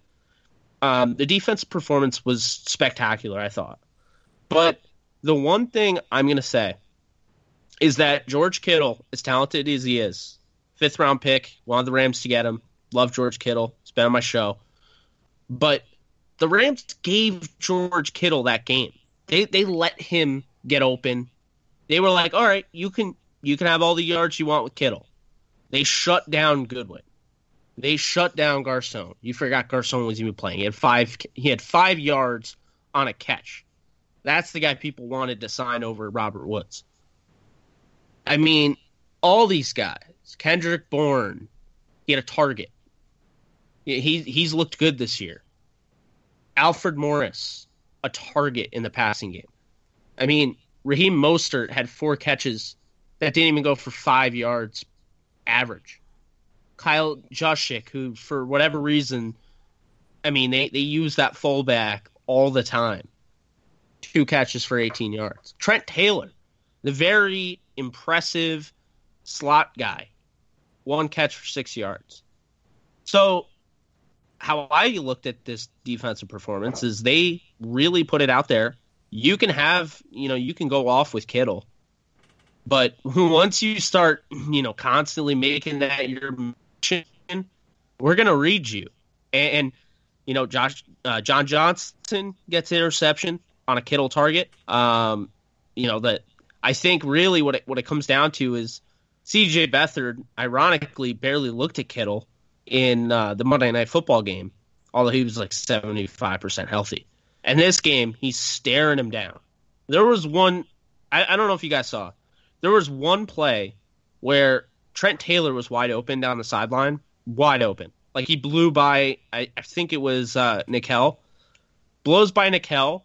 Um, the defense performance was spectacular. I thought, but the one thing I'm going to say is that George Kittle, as talented as he is, fifth round pick, wanted the Rams to get him. Love George Kittle. It's been on my show. But the Rams gave George Kittle that game. They they let him get open. They were like, "All right, you can you can have all the yards you want with Kittle." They shut down Goodwin. They shut down Garcon. You forgot Garcon was even playing. He had five he had 5 yards on a catch. That's the guy people wanted to sign over Robert Woods. I mean, all these guys. Kendrick Bourne, he had a target. He he's looked good this year. Alfred Morris, a target in the passing game. I mean, Raheem Mostert had four catches that didn't even go for five yards average. Kyle Juszczyk, who for whatever reason, I mean, they, they use that fullback all the time. Two catches for 18 yards. Trent Taylor, the very impressive slot guy, one catch for six yards. So, how I looked at this defensive performance is they really put it out there. You can have, you know, you can go off with Kittle, but once you start, you know, constantly making that your mission, we're gonna read you. And, and you know, Josh uh, John Johnson gets interception on a Kittle target. Um, you know that I think really what it, what it comes down to is C.J. Beathard, ironically, barely looked at Kittle in uh, the Monday Night Football game, although he was like seventy five percent healthy. And this game, he's staring him down. There was one, I, I don't know if you guys saw, there was one play where Trent Taylor was wide open down the sideline, wide open. Like he blew by, I, I think it was uh, Nickell, blows by Nickell,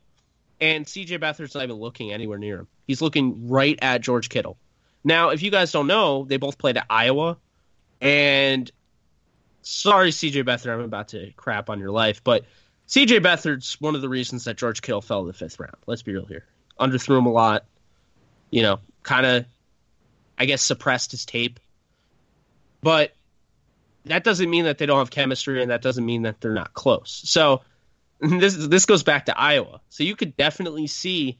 and CJ Beathard's not even looking anywhere near him. He's looking right at George Kittle. Now, if you guys don't know, they both played at Iowa, and sorry, CJ Beathard, I'm about to crap on your life, but CJ Beathard's one of the reasons that George Kittle fell to the fifth round. Let's be real here. Underthrew him a lot, you know, kind of, I guess, suppressed his tape. But that doesn't mean that they don't have chemistry, and that doesn't mean that they're not close. So this this goes back to Iowa. So you could definitely see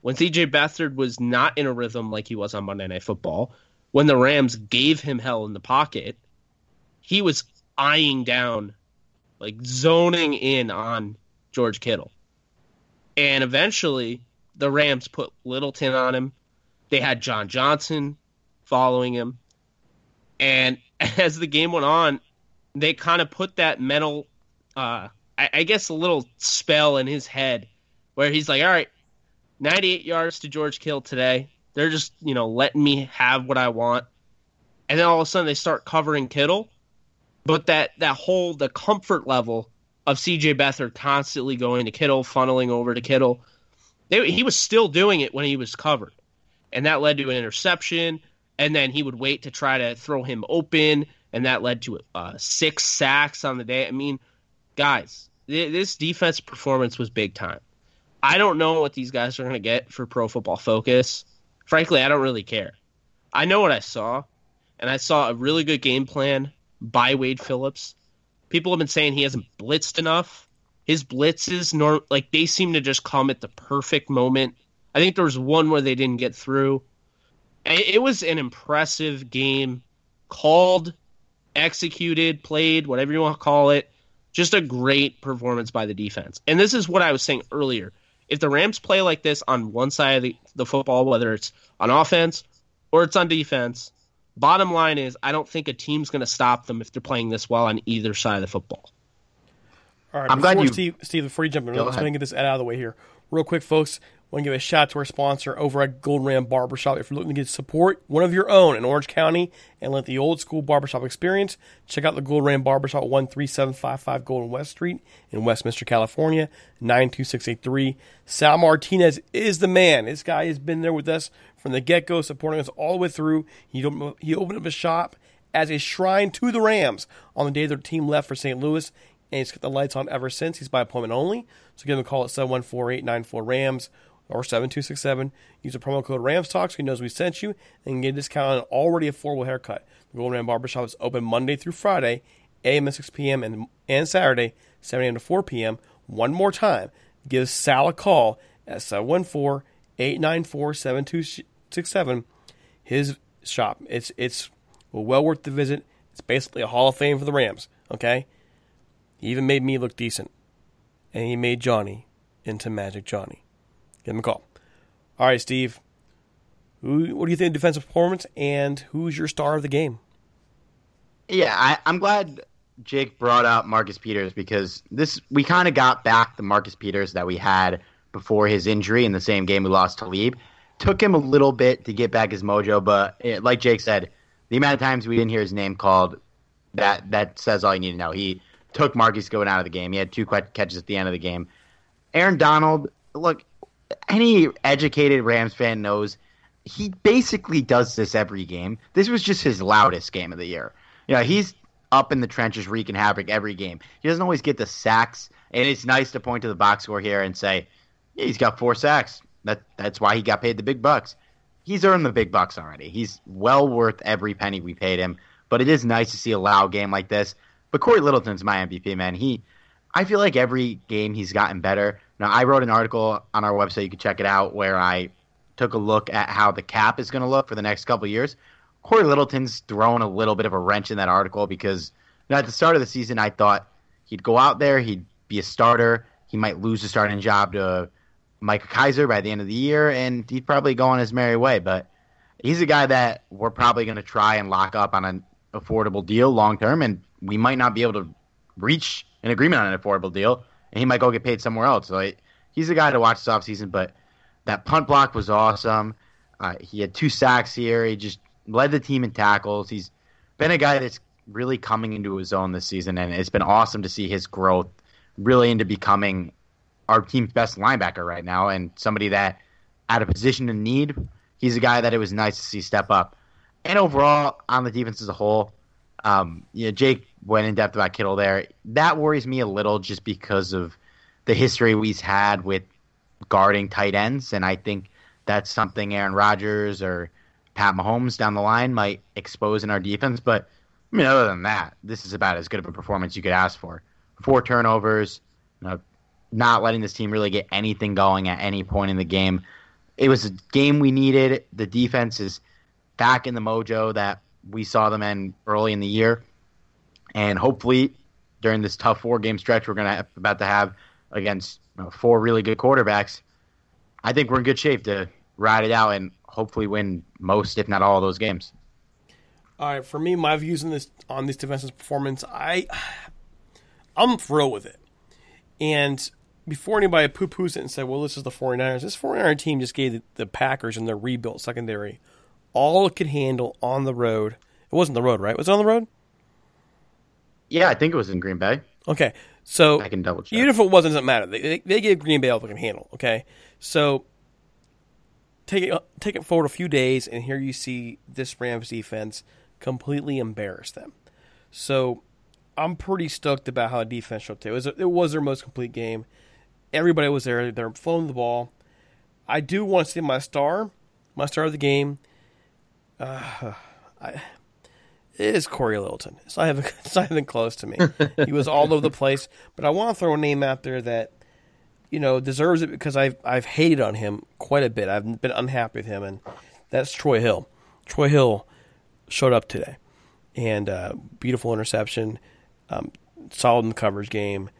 when CJ Beathard was not in a rhythm like he was on Monday Night Football, when the Rams gave him hell in the pocket, he was eyeing down, like zoning in on George Kittle. And eventually, the Rams put Littleton on him. They had John Johnson following him. And as the game went on, they kind of put that mental, uh, I, I guess, a little spell in his head where he's like, all right, 98 yards to George Kittle today. They're just, you know, letting me have what I want. And then all of a sudden they start covering Kittle. But that, that whole, the comfort level of CJ Beathard constantly going to Kittle, funneling over to Kittle, they, he was still doing it when he was covered. And that led to an interception and then he would wait to try to throw him open, and that led to uh, six sacks on the day. I mean, guys, th- this defense performance was big time. I don't know what these guys are going to get for Pro Football Focus. Frankly, I don't really care. I know what I saw, and I saw a really good game plan by Wade Phillips. People have been saying he hasn't blitzed enough. His blitzes, nor like they seem to just come at the perfect moment. I think there was one where they didn't get through it was an impressive game, called, executed, played, whatever you want to call it. Just a great performance by the defense. And this is what I was saying earlier. If the Rams play like this on one side of the, the football, whether it's on offense or it's on defense, bottom line is I don't think a team's going to stop them if they're playing this well on either side of the football. All right, I'm glad you, Steve, Steve, before you jump in, let's get this out of the way here. Real quick, folks, want to give a shout out to our sponsor over at Golden Ram Barbershop. If you're looking to get support one of your own in Orange County and let the old school barbershop experience, check out the Golden Ram Barbershop, 13755 Golden West Street in Westminster, California, 92683. Sal Martinez is the man. This guy has been there with us from the get go, supporting us all the way through. He, he opened up a shop as a shrine to the Rams on the day their team left for St. Louis, and he's got the lights on ever since. He's by appointment only. So give him a call at 714 894 Rams or 7267. Use the promo code RAMSTALK so he knows we sent you and get a discount on an already affordable haircut. The Golden Ram Barbershop is open Monday through Friday, 8 a.m. to 6 p.m. and, and Saturday, 7 a.m. to 4 p.m. One more time, give Sal a call at 714 894 7267. His shop. It's, it's well worth the visit. It's basically a Hall of Fame for the Rams, okay? He even made me look decent. And he made Johnny into Magic Johnny. Give him a call. All right, Steve. Who, what do you think of defensive performance, and who's your star of the game? Yeah, I, I'm glad Jake brought out Marcus Peters because this we kind of got back the Marcus Peters that we had before his injury in the same game we lost to Talib. Took him a little bit to get back his mojo, but it, like Jake said, the amount of times we didn't hear his name called, that that says all you need to know. He took Marcus going out of the game. He had two catches at the end of the game. Aaron Donald, look, any educated Rams fan knows he basically does this every game. This was just his loudest game of the year. You know, he's up in the trenches wreaking havoc every game. He doesn't always get the sacks, and it's nice to point to the box score here and say, yeah, he's got four sacks. That that's why he got paid the big bucks. He's earned the big bucks already. He's well worth every penny we paid him. But it is nice to see a loud game like this. But Corey Littleton's my MVP, man. He I feel like every game he's gotten better. Now, I wrote an article on our website. You can check it out where I took a look at how the cap is going to look for the next couple years. Corey Littleton's thrown a little bit of a wrench in that article because You know, at the start of the season, I thought he'd go out there, he'd be a starter, he might lose the starting job to Micah Kiser by the end of the year, and he'd probably go on his merry way. But he's a guy that we're probably going to try and lock up on an affordable deal long term, and we might not be able to reach an agreement on an affordable deal, and he might go get paid somewhere else. So he's a guy to watch this offseason, but that punt block was awesome. Uh, he had two sacks here. He just led the team in tackles. He's been a guy that's really coming into his own this season, and it's been awesome to see his growth really into becoming our team's best linebacker right now and somebody that at a position in need, he's a guy that it was nice to see step up. And overall, on the defense as a whole, um, you know, Jake went in depth about Kittle there. That worries me a little just because of the history we've had with guarding tight ends, and I think that's something Aaron Rodgers or Pat Mahomes down the line might expose in our defense. But I mean, other than that, this is about as good of a performance you could ask for. Four turnovers, you know, not letting this team really get anything going at any point in the game. It was a game we needed. The defense is back in the mojo that we saw them in early in the year, and hopefully during this tough four game stretch we're going to about to have against you know, four really good quarterbacks, I think we're in good shape to ride it out and hopefully win most, if not all, of those games. All right, for me, my views on this on this defensive performance, I I'm thrilled with it. And before anybody poo poos it and said, well, this is the 49ers, this 49er team just gave the, the Packers and their rebuilt secondary all it could handle on the road. It wasn't the road, right? Was it on the road? Yeah, I think it was in Green Bay. Okay, so I can double check. Even if it wasn't, doesn't matter. They, they, gave Green Bay all they can handle. Okay, so take it take it forward a few days, and here you see this Rams defense completely embarrass them. So I'm pretty stoked about how the defense showed today. It was it was their most complete game. Everybody was there. They're flowing the ball. I do want to see my star, my star of the game. Uh, I, is Corey Littleton. It's not even, it's not even close to me. he was all over the place, but I want to throw a name out there that you know deserves it because I've I've hated on him quite a bit. I've been unhappy with him, and that's Troy Hill. Troy Hill showed up today, and uh, beautiful interception, um, solid in the coverage game.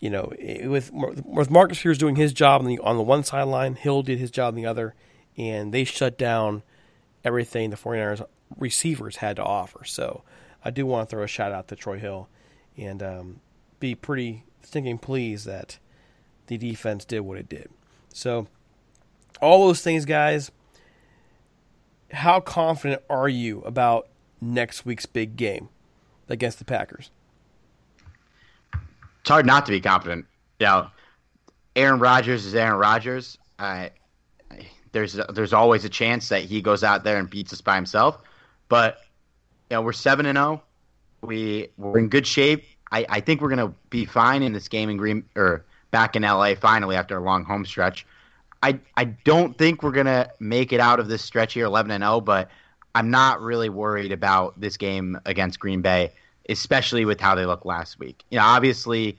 You know, with with Marcus Peters doing his job on the on the one sideline, Hill did his job on the other, and they shut down everything the 49ers receivers had to offer. So I do want to throw a shout out to Troy Hill and um, be pretty stinking pleased that the defense did what it did. So all those things, guys. How confident are you about next week's big game against the Packers? It's hard not to be confident. Yeah, Aaron Rodgers is Aaron Rodgers. I, there's there's always a chance that he goes out there and beats us by himself. But you know, we're seven and zero. Oh. We we're in good shape. I, I think we're gonna be fine in this game in Green or back in LA finally after a long home stretch. I I don't think we're gonna make it out of this stretch here eleven and zero, oh, but I'm not really worried about this game against Green Bay, especially with how they looked last week. You know, obviously,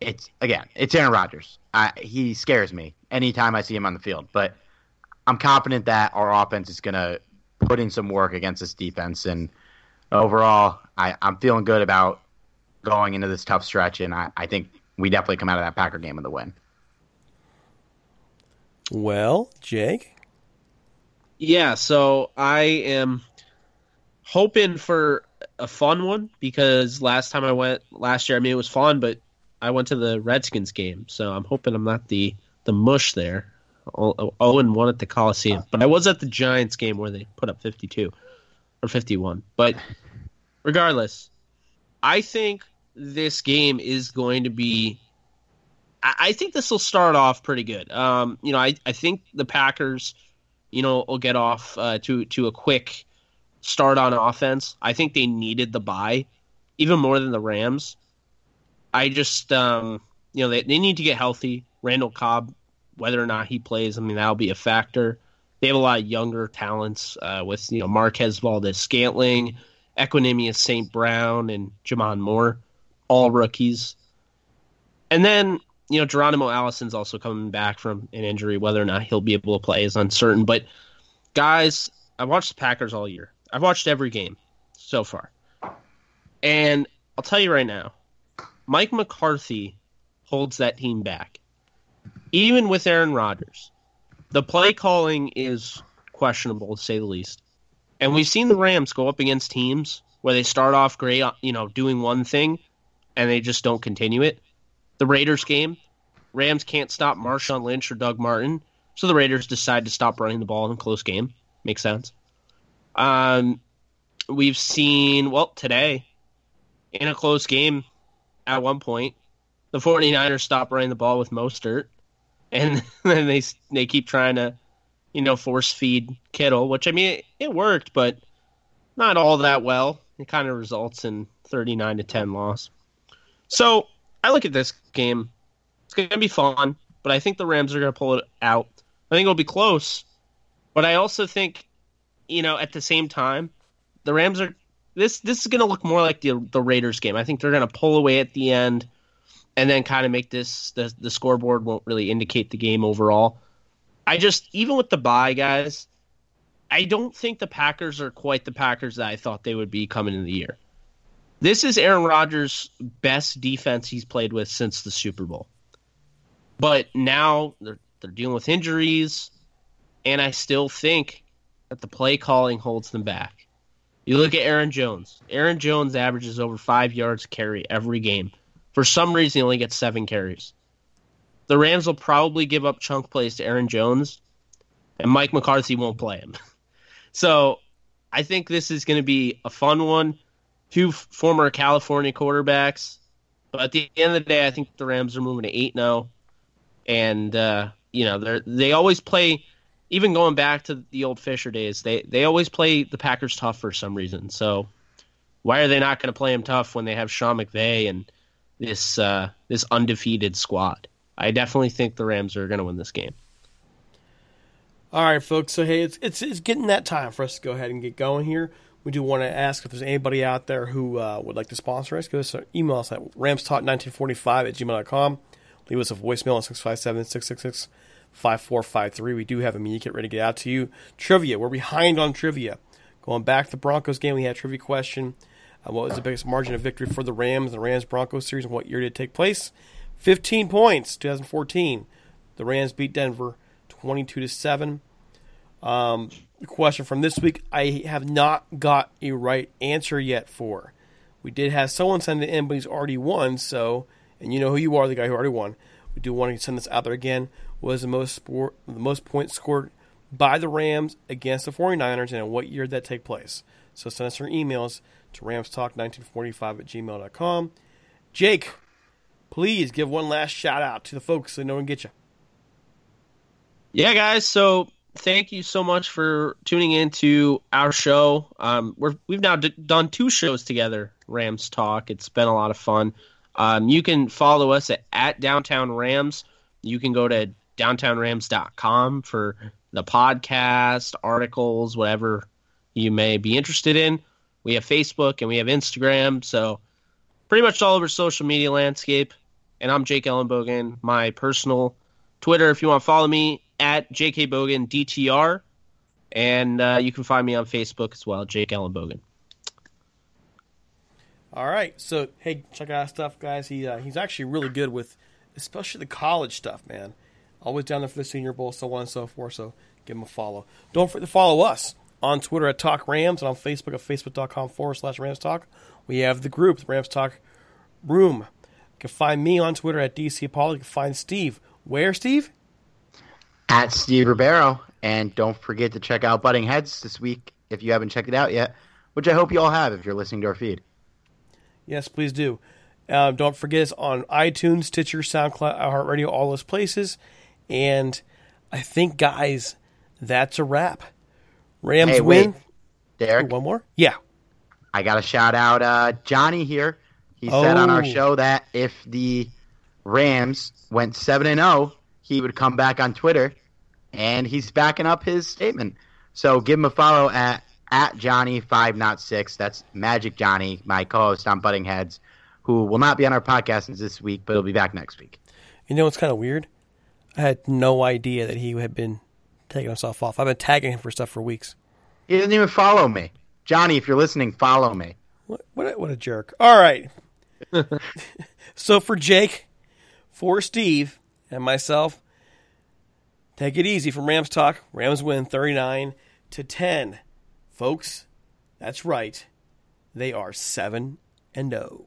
it's again, it's Aaron Rodgers. I, he scares me anytime I see him on the field, but I'm confident that our offense is going to put in some work against this defense. And overall, I, I'm feeling good about going into this tough stretch. And I, I think we definitely come out of that Packer game with a win. Well, Jake? Yeah, so I am hoping for a fun one because last time I went last year, I mean it was fun, but I went to the Redskins game, so I'm hoping I'm not the the mush there. Owen won at the Coliseum, but I was at the Giants game where they put up 52 or 51. But regardless, I think this game is going to be. I think this will start off pretty good. Um, you know, I, I think the Packers, you know, will get off uh, to to a quick start on offense. I think they needed the bye even more than the Rams. I just, um, you know, they, they need to get healthy. Randall Cobb whether or not he plays, I mean, that'll be a factor. They have a lot of younger talents uh, with, you know, Marquez Valdes-Scantling, Equanimeous St. Brown, and J'Mon Moore, all rookies. And then, you know, Geronimo Allison's also coming back from an injury. Whether or not he'll be able to play is uncertain. But, guys, I've watched the Packers all year. I've watched every game so far. And I'll tell you right now, Mike McCarthy holds that team back. Even with Aaron Rodgers, the play calling is questionable to say the least. And we've seen the Rams go up against teams where they start off great, you know, doing one thing and they just don't continue it. The Raiders game, Rams can't stop Marshawn Lynch or Doug Martin, so the Raiders decide to stop running the ball in a close game. Makes sense. Um, we've seen, well, today, in a close game at one point, the 49ers stop running the ball with Mostert, and then they they keep trying to, you know, force feed Kittle, which, I mean, it, it worked, but not all that well. It kind of results in 39 to 10 loss. So I look at this game. It's going to be fun, but I think the Rams are going to pull it out. I think it'll be close, but I also think, you know, at the same time, the Rams are this this is going to look more like the the Raiders game. I think they're going to pull away at the end, and then kind of make this the the scoreboard won't really indicate the game overall. I just even with the bye guys, I don't think the Packers are quite the Packers that I thought they would be coming in the year. This is Aaron Rodgers' best defense he's played with since the Super Bowl. But now they're they're dealing with injuries, and I still think that the play calling holds them back. You look at Aaron Jones. Aaron Jones averages over five yards carry every game. For some reason, he only gets seven carries. The Rams will probably give up chunk plays to Aaron Jones, and Mike McCarthy won't play him. so I think this is going to be a fun one. Two former California quarterbacks. But at the end of the day, I think the Rams are moving to 8 0. And, uh, you know, they they always play even going back to the old Fisher days, they they always play the Packers tough for some reason. So why are they not going to play them tough when they have Sean McVay and this uh, this undefeated squad? I definitely think the Rams are going to win this game. All right, folks. So hey, it's it's it's getting that time for us to go ahead and get going here. We do want to ask if there's anybody out there who uh, would like to sponsor us. Give us an email us at ramstalk1945 at gmail.com. Leave us a voicemail on 657 666 5453. We do have a media kit ready to get out to you. Trivia. We're behind on trivia. Going back to the Broncos game, we had a trivia question. Uh, what was the biggest margin of victory for the Rams, and the Rams Broncos series, and what year did it take place? 15 points, 2014. The Rams beat Denver 22 to 7. Um, question from this week, I have not got a right answer yet for. We did have someone send it in, but he's already won, so, and you know who you are, the guy who already won. We do want to send this out there again was the most sport, the most points scored by the Rams against the 49ers and in what year did that take place. So send us your emails to ramstalk1945 at gmail.com. Jake, please give one last shout out to the folks so no one get you. Yeah, guys. So thank you so much for tuning in to our show. Um, we're, we've now d- done two shows together, Rams Talk. It's been a lot of fun. Um, you can follow us at, at Downtown Rams. You can go to downtownrams.com for the podcast, articles, whatever you may be interested in. We have Facebook and we have Instagram, so pretty much all over social media landscape. And I'm Jake Ellenbogen. My personal Twitter, if you want to follow me, at JK Bogan DTR. And uh, you can find me on Facebook as well, Jake Ellenbogen. All right, so hey, check out stuff, guys. He uh, he's actually really good with, especially the college stuff, man. Always down there for the Senior Bowl, so on and so forth. So give him a follow. Don't forget to follow us on Twitter at Talk Rams and on Facebook at facebook.com forward slash Rams Talk. We have the group, the Rams Talk Room. You can find me on Twitter at DCiapala. You can find Steve. Where, Steve? At Steve Rebeiro. And don't forget to check out Butting Heads this week if you haven't checked it out yet, which I hope you all have if you're listening to our feed. Yes, please do. Uh, don't forget us on iTunes, Stitcher, SoundCloud, iHeartRadio, all those places. And I think, guys, that's a wrap. Rams Hey, win. Derek, One more? Yeah. I got to shout out uh, Johnny here. He said on our Oh. show that if the Rams went 7 and 0, he would come back on Twitter, and he's backing up his statement. So give him a follow at at Johnny five not six. That's Magic Johnny, my co-host on Butting Heads, who will not be on our podcast this week, but he'll be back next week. You know what's kind of weird? I had no idea that he had been taking himself off. I've been tagging him for stuff for weeks. He doesn't even follow me. Johnny, if you're listening, follow me. What, what, a, what a jerk. All right. so for Jake, for Steve, and myself, take it easy from Rams Talk. Rams win 39 to 10. Folks, that's right. They are 7 and 0.